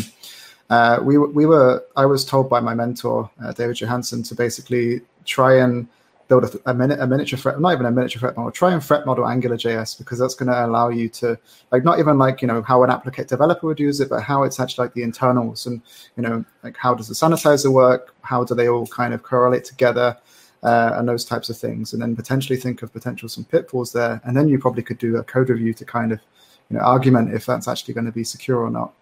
uh, we, we were i was told by my mentor uh, david johansen to basically try and build a, a, minute, a miniature threat, not even a miniature threat model. Try and threat model AngularJS because that's going to allow you to like not even like you know how an applicate developer would use it, but how it's actually like the internals and you know like how does the sanitizer work? How do they all kind of correlate together? Uh, and those types of things, and then potentially think of potential some pitfalls there, and then you probably could do a code review to kind of you know argument if that's actually going to be secure or not.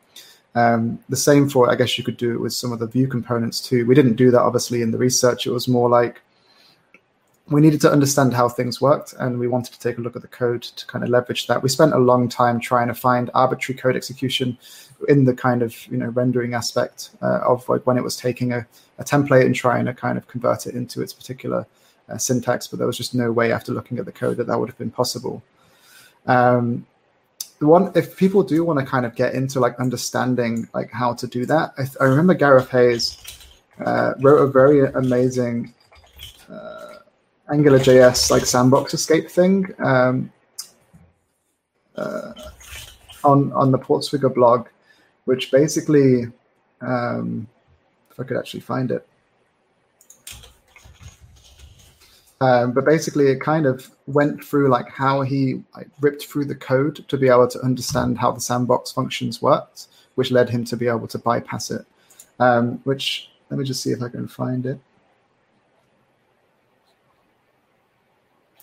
Um, the same for I guess you could do it with some of the Vue components too. We didn't do that obviously in the research. It was more like we needed to understand how things worked and we wanted to take a look at the code to kind of leverage that. We spent a long time trying to find arbitrary code execution in the kind of you know rendering aspect uh, of like when it was taking a, a, template and trying to kind of convert it into its particular uh, syntax but there was just no way after looking at the code that that would have been possible. Um, one if people do want to kind of get into like understanding like how to do that i, I remember Gareth Heyes uh, wrote a very amazing uh, AngularJS like sandbox escape thing um, uh, on on the Portswigger blog, which basically, um, if I could actually find it, um, but basically it kind of went through like how he like, ripped through the code to be able to understand how the sandbox functions worked, which led him to be able to bypass it. Um, which let me just see if I can find it.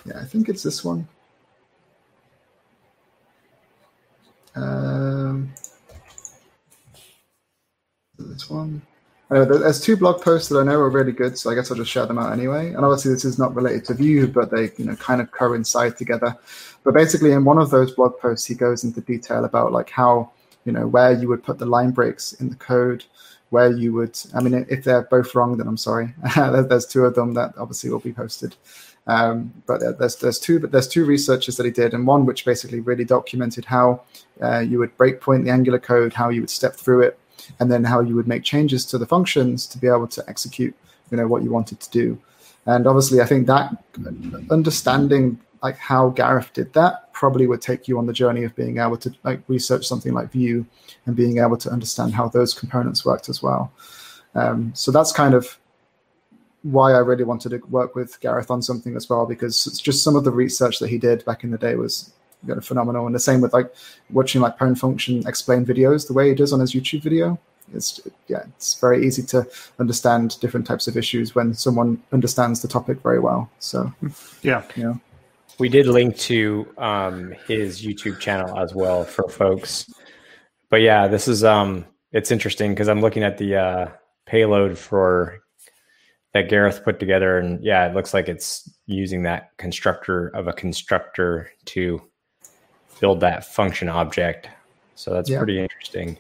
Yeah, I think it's this one. Um, this one. Anyway, there's two blog posts that I know are really good, so I guess I'll just share them out anyway. And obviously, this is not related to Vue, but they, you know, kind of coincide together. But basically, in one of those blog posts, he goes into detail about like how, you know, where you would put the line breaks in the code, where you would. I mean, if they're both wrong, then I'm sorry. there's two of them that obviously will be posted. Um, but there's there's two but there's two researches that he did, and one which basically really documented how uh, you would breakpoint the Angular code, how you would step through it, and then how you would make changes to the functions to be able to execute, you know, what you wanted to do. And obviously, I think that understanding like how Gareth did that probably would take you on the journey of being able to like research something like Vue and being able to understand how those components worked as well. Um, so that's kind of why I really wanted to work with Gareth on something as well because it's just some of the research that he did back in the day was you know, phenomenal. And the same with like watching like Pwn Function explain videos the way he does on his YouTube video. It's yeah, it's very easy to understand different types of issues when someone understands the topic very well. So yeah, yeah. We did link to um, his YouTube channel as well for folks. But yeah, this is um, it's interesting because I'm looking at the uh, payload for that Gareth put together, and yeah, it looks like it's using that constructor of a constructor to build that function object. So that's yeah. pretty interesting.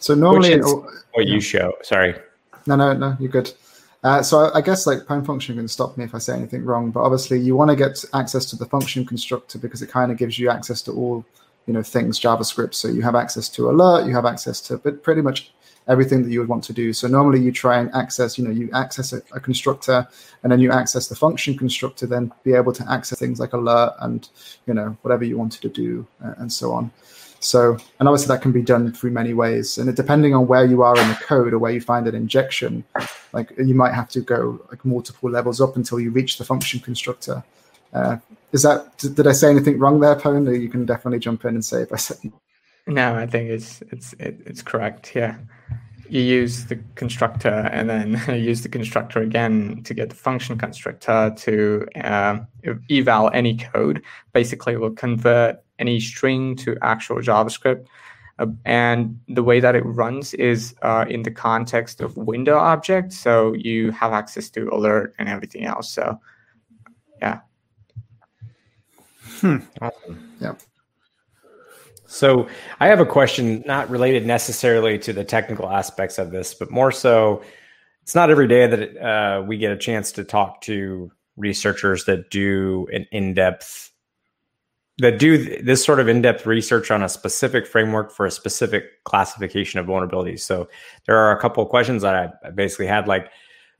So normally, is what you show. Sorry. No, no, no. You're good. Uh, so I, I, guess like Pwn function can stop me if I say anything wrong, but obviously you want to get access to the function constructor because it kind of gives you access to all you know things JavaScript. So you have access to alert, you have access to but pretty much everything that you would want to do. So normally you try and access, you know, you access a, a, constructor and then you access the function constructor, then be able to access things like alert and, you know, whatever you wanted to do uh, and so on. So, and obviously that can be done through many ways. And depending on where you are in the code or where you find an injection, like you might have to go like multiple levels up until you reach the function constructor. Uh, is that did I say anything wrong there, Pwn? You can definitely jump in and say if I said. No, I think it's it's it's correct. Yeah, you use the constructor and then use the constructor again to get the function constructor to uh, eval any code. Basically, will convert any string to actual JavaScript. Uh, and the way that it runs is uh, in the context of window object. So you have access to alert and everything else. So, yeah. Hmm. Awesome. Yeah. So I have a question not related necessarily to the technical aspects of this, but more so it's not every day that uh, we get a chance to talk to researchers that do an in-depth that do this sort of in-depth research on a specific framework for a specific classification of vulnerabilities. So there are a couple of questions that I basically had like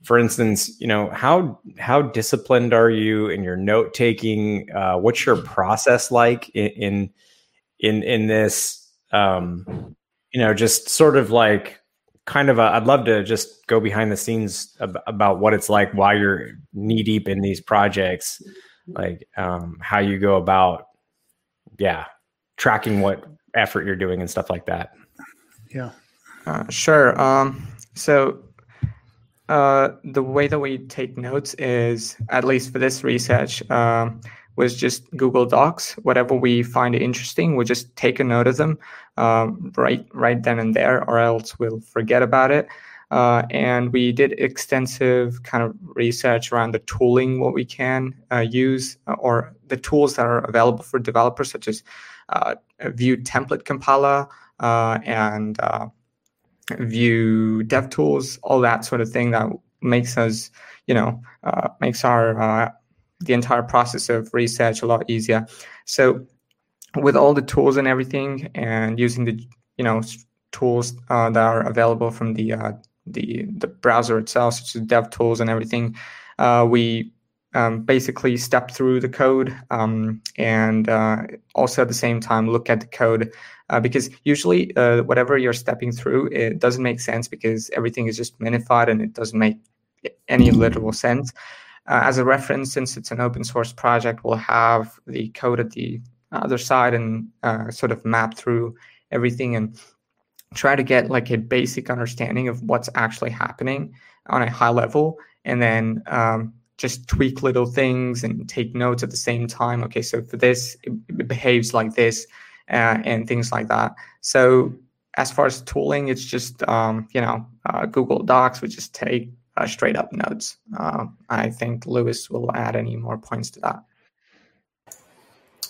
for instance, you know, how how disciplined are you in your note taking? Uh, what's your process like in in in, in this? Um, you know, just sort of like kind of a, I'd love to just go behind the scenes ab- about what it's like while you're knee deep in these projects, like um, how you go about yeah, tracking what effort you're doing and stuff like that. Yeah. Uh, sure. Um, so uh, the way that we take notes is, at least for this research, um, was just Google Docs. Whatever we find interesting, we'll just take a note of them um, right right then and there, or else we'll forget about it. Uh, and we did extensive kind of research around the tooling, what we can uh, use, uh, or the tools that are available for developers, such as uh, Template Compiler uh, and uh, Vue DevTools, all that sort of thing that makes us, you know, makes our the entire process of research a lot easier. So, with all the tools and everything, and using the you know tools that are available from the the the browser itself, such as dev tools and everything, uh, we um, basically step through the code um, and uh, also at the same time look at the code uh, because usually uh, whatever you're stepping through it doesn't make sense because everything is just minified and it doesn't make any literal sense. Uh, as a reference, since it's an open source project, we'll have the code at the other side and uh, sort of map through everything and try to get like a basic understanding of what's actually happening on a high level and then um, just tweak little things and take notes at the same time. Okay so for this it, it behaves like this uh, and things like that. So as far as tooling it's just um, you know uh, google docs would just take uh, straight up notes uh, i think lewis will add any more points to that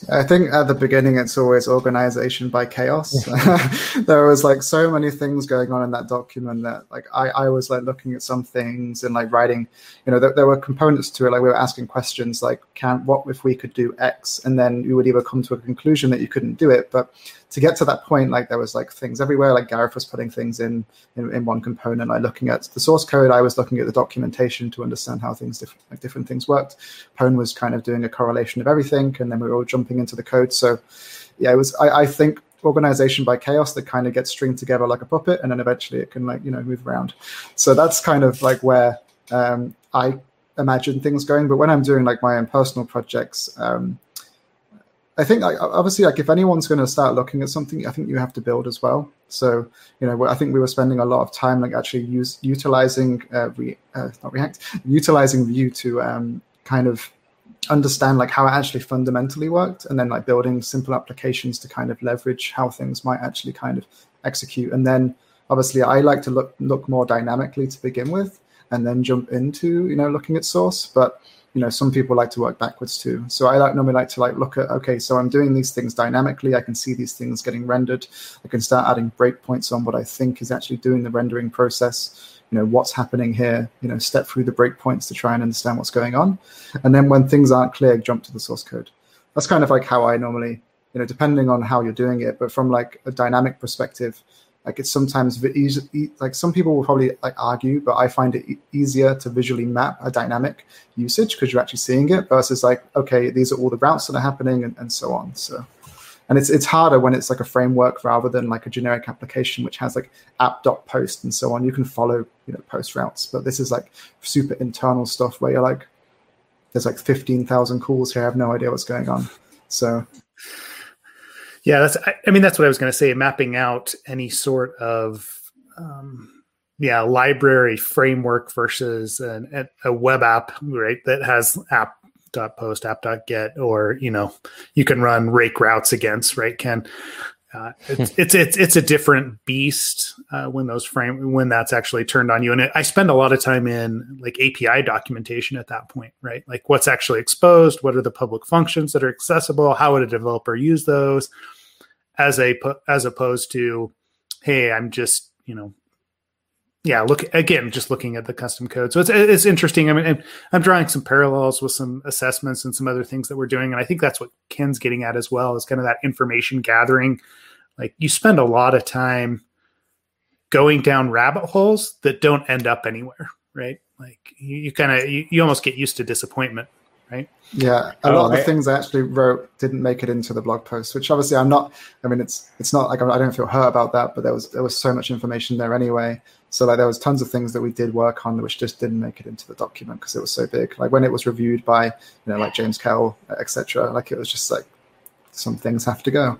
I think at the beginning it's always organization by chaos. there was like so many things going on in that document that like I, I was like looking at some things and like writing, you know, there, there were components to it. Like we were asking questions like, can what if we could do X? And then you would either come to a conclusion that you couldn't do it. But to get to that point, like there was like things everywhere. Like Gareth was putting things in, in, in one component. Like looking at the source code, I was looking at the documentation to understand how things different like different things worked. Pwn was kind of doing a correlation of everything, and then we were all jumping into the code. So yeah, it was. I, I think organization by chaos that kind of gets stringed together like a puppet, and then eventually it can like you know move around. So that's kind of like where um, I imagine things going. But when I'm doing like my own personal projects. Um, I think like, obviously like if anyone's going to start looking at something, I think you have to build as well. So you know, I think we were spending a lot of time like actually use utilizing uh, re, uh, not React, utilizing Vue to um, kind of understand like how it actually fundamentally worked, and then like building simple applications to kind of leverage how things might actually kind of execute. And then obviously, I like to look look more dynamically to begin with. and then jump into you know looking at source but you know some people like to work backwards too. So i like normally like to like look at okay so i'm doing these things dynamically. I can see these things getting rendered. I can start adding breakpoints on what i think is actually doing the rendering process you know what's happening here you know step through the breakpoints to try and understand what's going on. And then when things aren't clear jump to the source code. That's kind of like how i normally you know depending on how you're doing it but from like a dynamic perspective like it's sometimes easy, like some people will probably like argue, but I find it easier to visually map a dynamic usage because you're actually seeing it versus like, okay, these are all the routes that are happening and, and so on. So, and it's it's harder when it's like a framework rather than like a generic application which has like app.post and so on. You can follow you know post routes, but this is like super internal stuff where you're like, there's like fifteen thousand calls here. I have no idea what's going on. So yeah, that's. I, I mean, that's what I was going to say. Mapping out any sort of, um, yeah, library framework versus an, a web app, right? That has app dot post app dot get or you know you can run rake routes against right ken uh, it's, it's, it's it's a different beast uh, when those frame when that's actually turned on you. And it, i spend a lot of time in like api documentation at that point right? Like what's actually exposed what are the public functions that are accessible how would a developer use those? As a as opposed to hey i'm just you know yeah look again just looking at the custom code. So it's it's interesting. I mean i'm drawing some parallels with some assessments and some other things that we're doing and i think that's what ken's getting at as well is kind of that information gathering. Like you spend a lot of time going down rabbit holes that don't end up anywhere right? Like you, you kind of you, you almost get used to disappointment right? Yeah, a oh, lot of the things I actually wrote didn't make it into the blog post, which obviously I'm not. I mean, it's it's not like I don't feel hurt about that, but there was there was so much information there anyway. So like there was tons of things that we did work on which just didn't make it into the document because it was so big. Like when it was reviewed by you know like James Kettle, etc. Like it was just like some things have to go.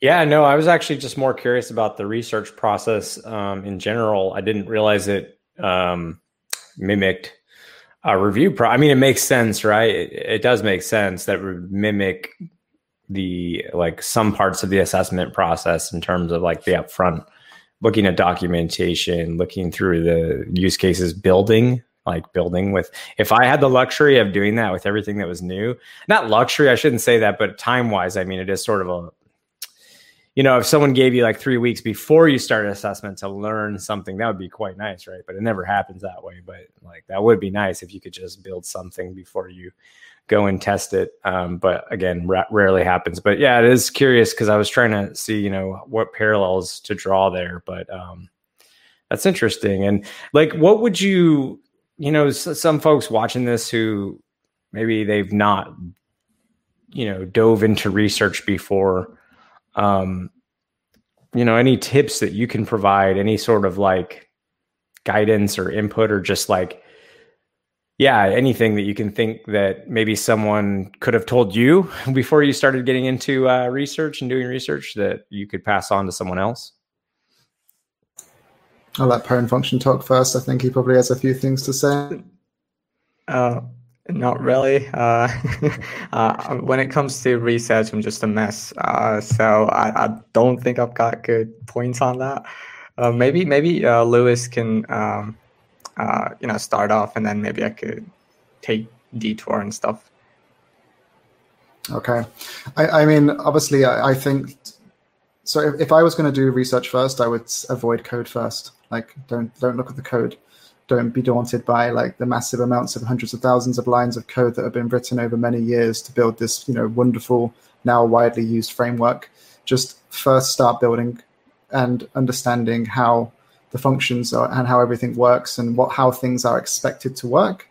Yeah, no, I was actually just more curious about the research process um, in general. I didn't realize it um, mimicked a review pro. I mean, it makes sense, right? It, it does make sense that would mimic the like some parts of the assessment process in terms of like the upfront looking at documentation, looking through the use cases, building like building with if i had the luxury of doing that with everything that was new not luxury i shouldn't say that but time wise i mean it is sort of a you know, if someone gave you like three weeks before you start an assessment to learn something, that would be quite nice, right? But it never happens that way. But like that would be nice if you could just build something before you go and test it. Um, but again, ra- rarely happens. But yeah, it is curious because I was trying to see, you know, what parallels to draw there. But um, that's interesting. And like, what would you, you know, s- some folks watching this who maybe they've not, you know, dove into research before um, you know, any tips that you can provide, any sort of like guidance or input, or just like, yeah, anything that you can think that maybe someone could have told you before you started getting into uh, research and doing research that you could pass on to someone else? I'll let Pwn Function talk first. I think he probably has a few things to say. Uh, not really. Uh, uh, when it comes to research, I'm just a mess. Uh, so I, I, don't think I've got good points on that. Uh, maybe maybe uh, Lewis can um, uh, you know start off, and then maybe I could take detour and stuff. Okay, I, I mean, obviously, I, I think so. If, if I was going to do research first, I would avoid code first. Like, don't don't look at the code don't be daunted by like the massive amounts of hundreds of thousands of lines of code that have been written over many years to build this you know wonderful now widely used framework. Just first start building and understanding how the functions are and how everything works and what how things are expected to work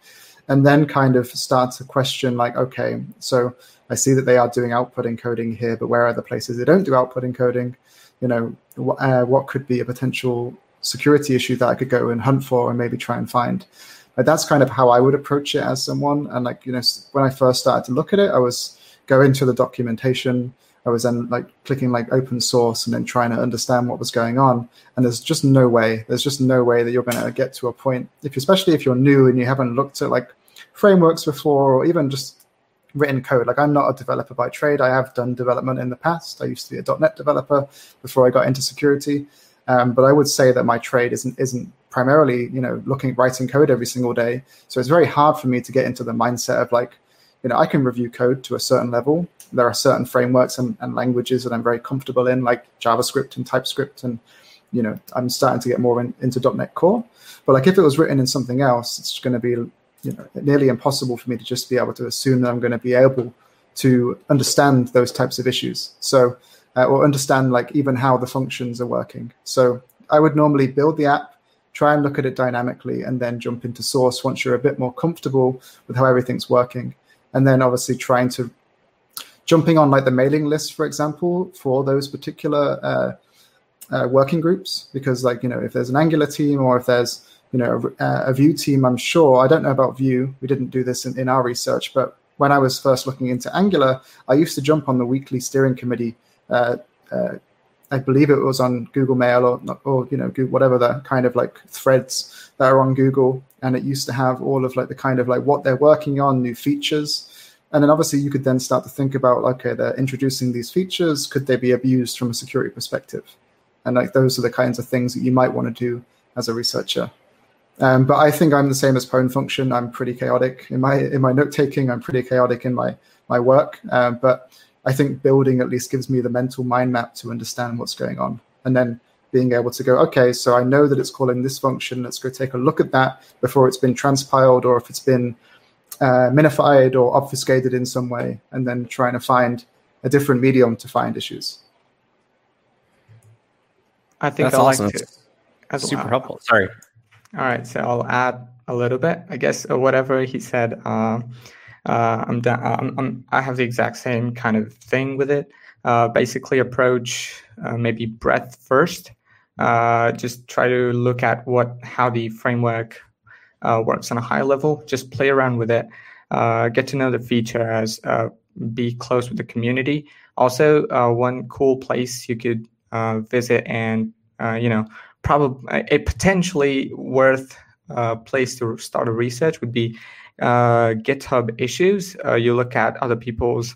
and then kind of start to question like okay so i see that they are doing output encoding here but where are the places they don't do output encoding? You know uh, what could be a potential security issue that I could go and hunt for and maybe try and find. But that's kind of how I would approach it as someone. And like, you know, when I first started to look at it, I was going to the documentation. I was then like clicking like open source and then trying to understand what was going on. And there's just no way, there's just no way that you're going to get to a point, if especially if you're new and you haven't looked at like frameworks before or even just written code. Like I'm not a developer by trade. I have done development in the past. I used to be a .NET developer before I got into security. Um, but I would say that my trade isn't isn't primarily, you know, looking writing code every single day. So it's very hard for me to get into the mindset of like, you know, I can review code to a certain level. There are certain frameworks and, and languages that I'm very comfortable in, like JavaScript and TypeScript, and you know, I'm starting to get more in, into .NET Core. But like, if it was written in something else, it's going to be, you know, nearly impossible for me to just be able to assume that I'm going to be able to understand those types of issues. So, uh, or understand like even how the functions are working. So, I would normally build the app, try and look at it dynamically, and then jump into source once you're a bit more comfortable with how everything's working and then obviously trying to jumping on like the mailing list, for example, for those particular uh, uh, working groups, because like you know if there's an Angular team or if there's you know a, a Vue team, I'm sure I don't know about Vue. We didn't do this in, in our research, but when I was first looking into Angular, I used to jump on the weekly steering committee. Uh, uh, I believe it was on Google Mail or or you know whatever the kind of like threads that are on Google, and it used to have all of like the kind of like what they're working on, new features, and then obviously you could then start to think about okay, they're introducing these features, could they be abused from a security perspective? And like those are the kinds of things that you might want to do as a researcher. Um, but I think I'm the same as Pwn Function. I'm pretty chaotic in my in my note taking. I'm pretty chaotic in my my work. Um, but I think building at least gives me the mental mind map to understand what's going on, and then being able to go, okay, so I know that it's calling this function. Let's go take a look at that before it's been transpiled or if it's been uh, minified or obfuscated in some way, and then trying to find a different medium to find issues. I think that's I awesome. like to. That's super well. helpful. Sorry. All right, so I'll add a little bit. I guess whatever he said, uh, uh, I'm, da- I'm, I'm, i have the exact same kind of thing with it. Uh, basically, approach uh, maybe breadth first, uh, just try to look at what how the framework uh, works on a high level. Just play around with it, uh, get to know the features. uh, be close with the community. Also, uh, one cool place you could uh, visit and you know probably a potentially worth place to start a research would be GitHub issues. you look at other people's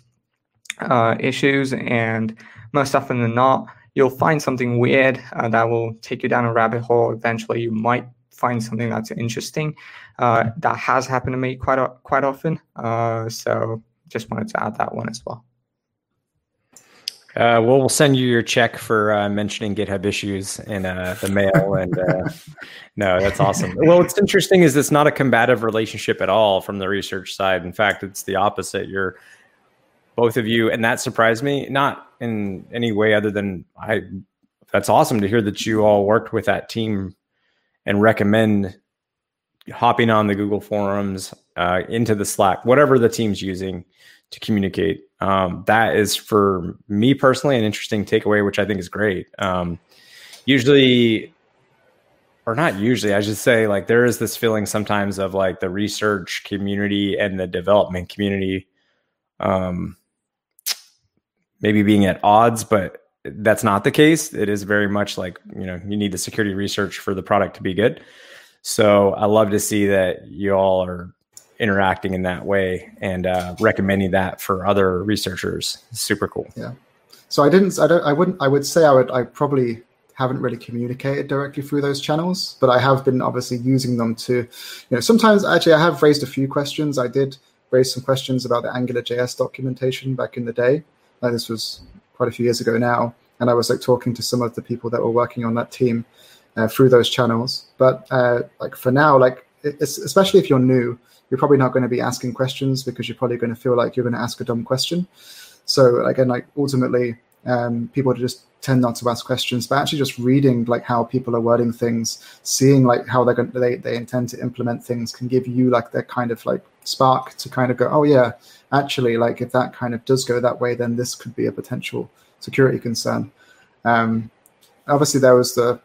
issues and most often than not you'll find something weird uh, that will take you down a rabbit hole. Eventually, you might find something that's interesting. Uh, that has happened to me quite quite often. Uh, so just wanted to add that one as well. Uh, well, we'll send you your check for uh, mentioning GitHub issues in uh, the mail. And uh, no, that's awesome. Well, what's interesting is it's not a combative relationship at all from the research side. In fact, it's the opposite. You're both of you, and that surprised me. Not in any way other than I. That's awesome to hear that you all worked with that team and recommend hopping on the Google forums, uh, into the Slack, whatever the team's using to communicate. Um, that is for me personally an interesting takeaway, which I think is great. Um, usually, or not usually, I should say, like there is this feeling sometimes of like the research community and the development community. Um, maybe being at odds, but that's not the case. It is very much like, you know, you need the security research for the product to be good. So I love to see that you all are interacting in that way and uh, recommending that for other researchers. Super cool. Yeah. So I didn't, I don't, I wouldn't, I would say I would, I probably haven't really communicated directly through those channels, but I have been obviously using them to, you know, sometimes actually I have raised a few questions. I did raise some questions about the Angular JS documentation back in the day. Uh, this was quite a few years ago now, and I was like talking to some of the people that were working on that team uh, through those channels. But uh, like for now, like especially if you're new, you're probably not going to be asking questions because you're probably going to feel like you're going to ask a dumb question. So again, like ultimately, um, people just tend not to ask questions, but actually just reading like how people are wording things, seeing like how they're going, they they intend to implement things, can give you like that kind of like spark to kind of go, oh yeah, actually, like if that kind of does go that way, then this could be a potential security concern. Um, obviously, there was the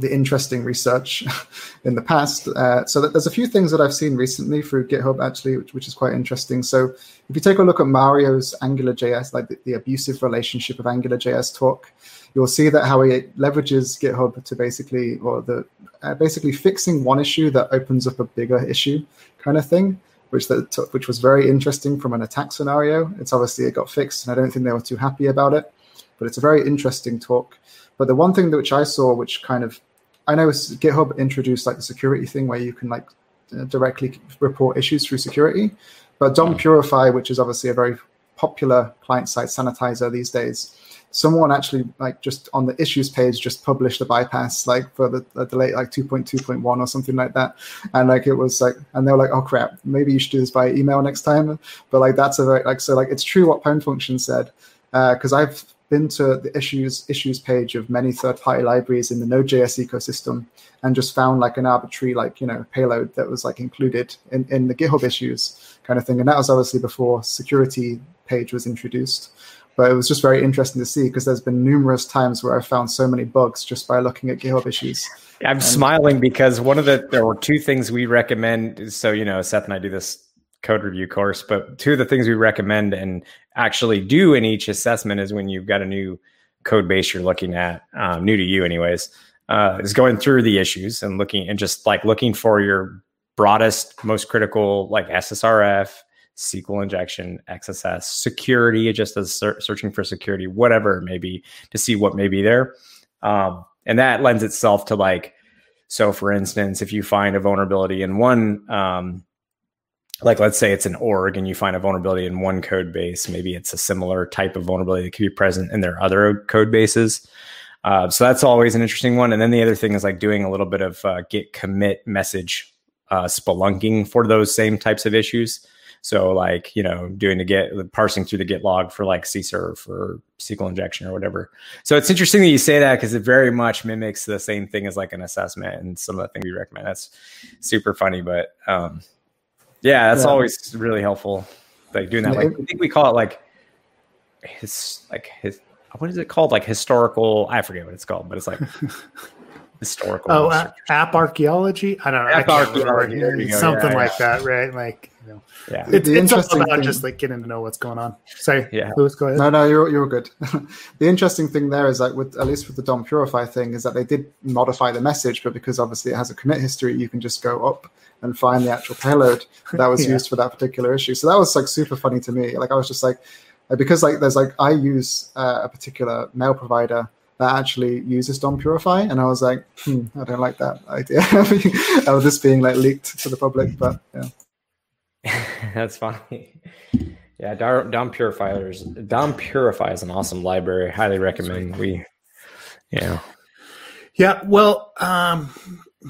the interesting research in the past. Uh, so that there's a few things that I've seen recently through GitHub actually, which, which is quite interesting. So if you take a look at Mario's AngularJS, like the, the abusive relationship of AngularJS talk, you'll see that how he leverages GitHub to basically, or the uh, basically fixing one issue that opens up a bigger issue, kind of thing which that which was very interesting from an attack scenario. It's obviously it got fixed, and I don't think they were too happy about it. But it's a very interesting talk. But the one thing that which I saw, which kind of I know GitHub introduced like the security thing where you can like uh, directly report issues through security, but DOM hmm. Purify, which is obviously a very popular client side sanitizer these days, someone actually like just on the issues page just published a bypass like for the, the late like 2.2.1 or something like that and like it was like and they were like oh crap maybe you should do this by email next time but like that's a very like so like it's true what Pwn Function said because uh, i've been to the issues issues page of many third party libraries in the node.js ecosystem and just found like an arbitrary like you know payload that was like included in, in the github issues kind of thing and that was obviously before security page was introduced but it was just very interesting to see because there's been numerous times where I found so many bugs just by looking at GitHub issues. I'm and, smiling because one of the there were two things we recommend. So you know, Seth and I do this code review course, but two of the things we recommend and actually do in each assessment is when you've got a new code base you're looking at, um, new to you, anyways, uh, is going through the issues and looking and just like looking for your broadest, most critical, like SSRF, SQL injection, XSS, security, just as ser- searching for security, whatever it may be, to see what may be there. Um, and that lends itself to like, so for instance, if you find a vulnerability in one, um, like let's say it's an org and you find a vulnerability in one code base, maybe it's a similar type of vulnerability that could be present in their other code bases. Uh, so that's always an interesting one. And then the other thing is like doing a little bit of uh, git commit message uh, spelunking for those same types of issues. So like, you know, doing the get parsing through the git log for like CSRF or SQL injection or whatever. So it's interesting that you say that because it very much mimics the same thing as like an assessment and some of the things we recommend. That's super funny, but um, yeah, that's yeah. always really helpful. Like doing that. Like I think we call it like his like his what is it called? Like historical. I forget what it's called, but it's like historical. Oh, uh, app archaeology. I don't know. App archaeology. Something yeah, like yeah. that, right? Like you know, yeah, it's, it's all about thing, just like getting to know what's going on. Sorry, yeah, Lewis, go ahead. No, no, you're you're good. the interesting thing there is like with at least with the DOM Purify thing is that they did modify the message, but because obviously it has a commit history, you can just go up and find the actual payload that was yeah. used for that particular issue. So that was like super funny to me. Like I was just like because like there's like I use uh, a particular mail provider that actually uses DOM Purify, and I was like, hmm, I don't like that idea of this being like leaked to the public. But yeah. That's funny. Yeah, DOM Purifiers. DOM Purify is an awesome library. Highly recommend. We, yeah, yeah. Well, um,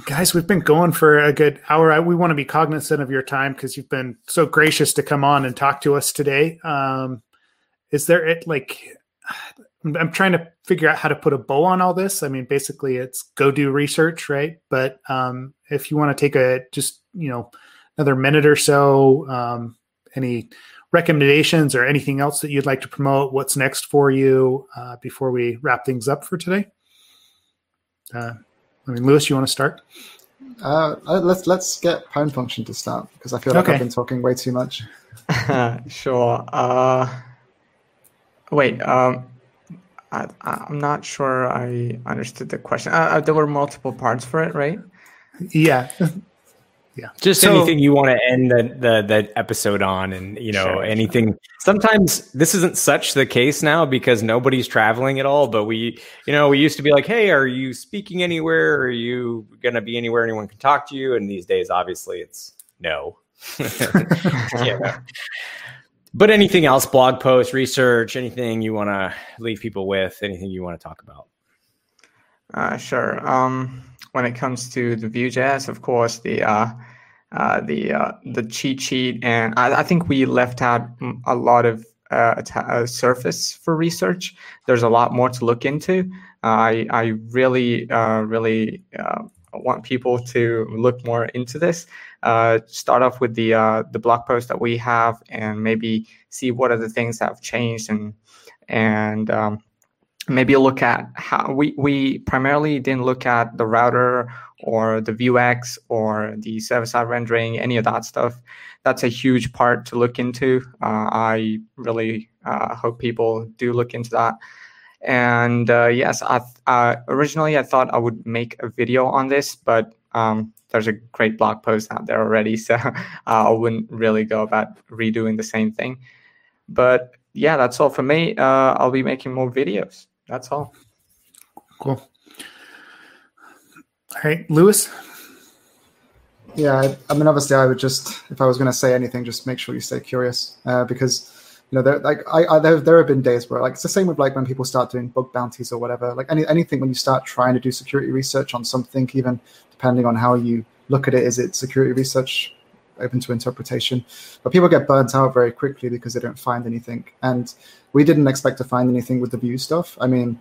guys, we've been going for a good hour. We want to be cognizant of your time because you've been so gracious to come on and talk to us today. Um, is there it like? I'm trying to figure out how to put a bow on all this. I mean, basically, it's go do research, right? But um, if you want to take a just you know another minute or so. Um, any recommendations or anything else that you'd like to promote? What's next for you uh, before we wrap things up for today? Uh, I mean, Lewis, you want to start? Uh, let's let's get Pwn Function to start because I feel like okay. I've been talking way too much. sure. Uh, wait. Um, I, am not sure I understood the question. Uh, uh, there were multiple parts for it, right? Yeah. Yeah. Just so, anything you want to end the, the, the episode on and you know sure, anything. Sure. sometimes this isn't such the case now because nobody's traveling at all but we you know we used to be like hey are you speaking anywhere? Are you going to be anywhere anyone can talk to you? And these days obviously it's no. Yeah. But anything else? Blog post research anything you want to leave people with? Anything you want to talk about? Uh, sure. Um when it comes to the Vue.js, of course, the uh, uh, the uh, the cheat sheet, and I, I, think we left out a lot of uh, uh, surface for research. There's a lot more to look into. I I really uh, really want people to look more into this. start off with the the blog post that we have, and maybe see what are the things that have changed and and um, maybe look at how we, we primarily didn't look at the router or the Vuex or the server-side rendering, any of that stuff. That's a huge part to look into. Uh, I really uh, hope people do look into that. And uh, yes, I uh, originally I thought I would make a video on this, but um, there's a great blog post out there already, so I wouldn't really go about redoing the same thing. But yeah, that's all for me. Uh, I'll be making more videos. That's all. Cool. All right, Lewis. Yeah, I, I mean, obviously, I would just, if I was going to say anything, just make sure you stay curious, uh, because you know, there, like I, I there, there have been days where like it's the same with like when people start doing bug bounties or whatever. Like any anything when you start trying to do security research on something, even depending on how you look at it, is it security research open to interpretation? But people get burnt out very quickly because they don't find anything. And we didn't expect to find anything with the Vue stuff. I mean,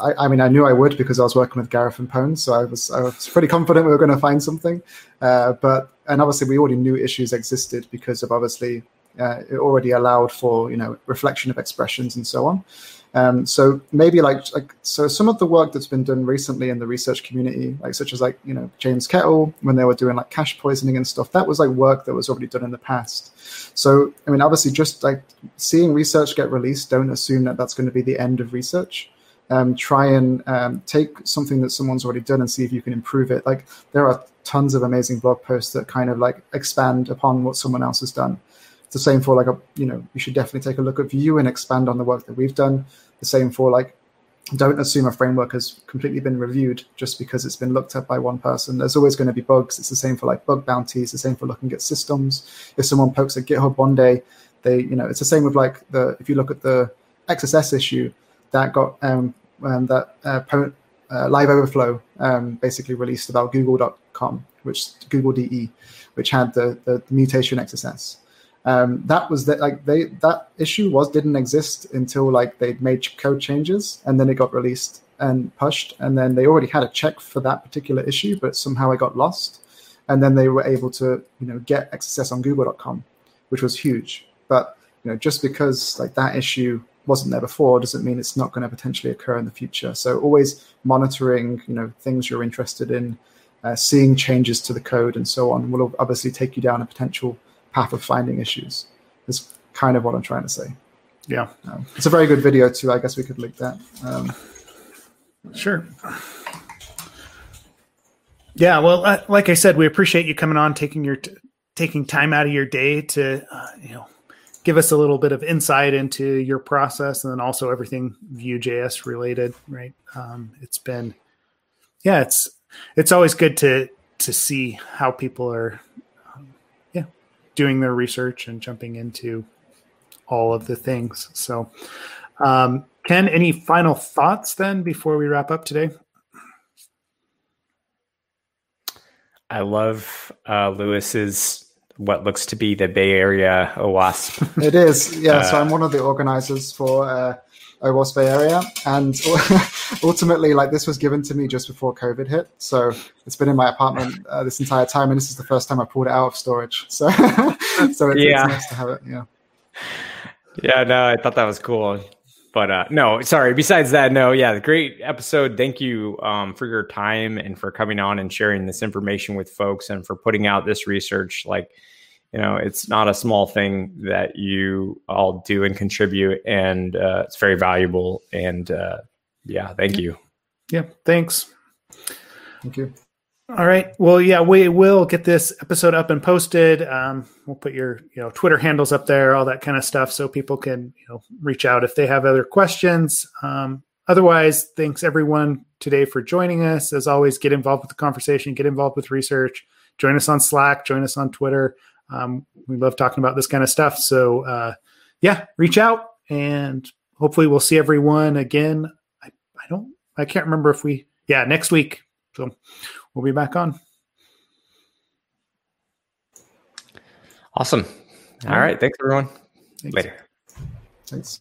I, I, mean, I knew I would because I was working with Gareth and Pwn, so I was I was pretty confident we were going to find something. Uh, but and obviously we already knew issues existed because of obviously uh, it already allowed for you know reflection of expressions and so on. Um, so maybe like like so some of the work that's been done recently in the research community, like such as like you know James Kettle when they were doing like cache poisoning and stuff, that was like work that was already done in the past. So I mean, obviously, just like seeing research get released, don't assume that that's going to be the end of research. Um, try and um, take something that someone's already done and see if you can improve it. Like there are tons of amazing blog posts that kind of like expand upon what someone else has done. It's the same for like a you know you should definitely take a look at Vue and expand on the work that we've done. The same for like don't assume a framework has completely been reviewed just because it's been looked at by one person. There's always going to be bugs. It's the same for like bug bounties. The same for looking at systems. If someone pokes at GitHub one day, they you know it's the same with like the if you look at the XSS issue that got um, um that uh, uh, LiveOverflow um, basically released about Google.com, which Google DE, which had the the mutation XSS um, that was that like they that issue was didn't exist until like they made code changes and then it got released and pushed and then they already had a check for that particular issue but somehow it got lost. And then they were able to you know get XSS on google.com which was huge. But you know just because like that issue wasn't there before doesn't mean it's not going to potentially occur in the future so always monitoring you know things you're interested in uh, seeing changes to the code and so on will obviously take you down a potential path of finding issues. Is kind of what I'm trying to say. Yeah, um, it's a very good video too. I guess we could link that. Um, sure. Yeah, well, uh, like I said, we appreciate you coming on, taking your t- taking time out of your day to uh, you know give us a little bit of insight into your process, and then also everything Vue.js related. Right? Um, it's been, yeah, it's it's always good to to see how people are yeah, doing their research and jumping into all of the things. So, um, Ken, any final thoughts then before we wrap up today? I love uh, Lewis's what looks to be the Bay Area OWASP. it is, yeah. Uh, so I'm one of the organizers for uh, OWASP Bay Area, and ultimately, like this was given to me just before COVID hit. So it's been in my apartment uh, this entire time, and this is the first time I pulled it out of storage. So, so it's, yeah. it's nice to have it. Yeah. Yeah, no, I thought that was cool. But uh, no, sorry. Besides that, no, yeah, great episode. Thank you um, for your time and for coming on and sharing this information with folks and for putting out this research. Like, you know, it's not a small thing that you all do and contribute, and uh, it's very valuable. And uh, yeah, thank you. Yeah, thanks. Thank you. All right. Well, yeah, we will get this episode up and posted. Um, we'll put your you know Twitter handles up there, all that kind of stuff, so people can you know reach out if they have other questions. Um, otherwise, thanks everyone today for joining us. As always, get involved with the conversation, get involved with research. Join us on Slack. Join us on Twitter. Um, we love talking about this kind of stuff. So uh, yeah, reach out and hopefully we'll see everyone again. I, I don't. I can't remember if we. Yeah, next week. So we'll be back on. Awesome. All right. Thanks, everyone. Thanks. Later. Thanks.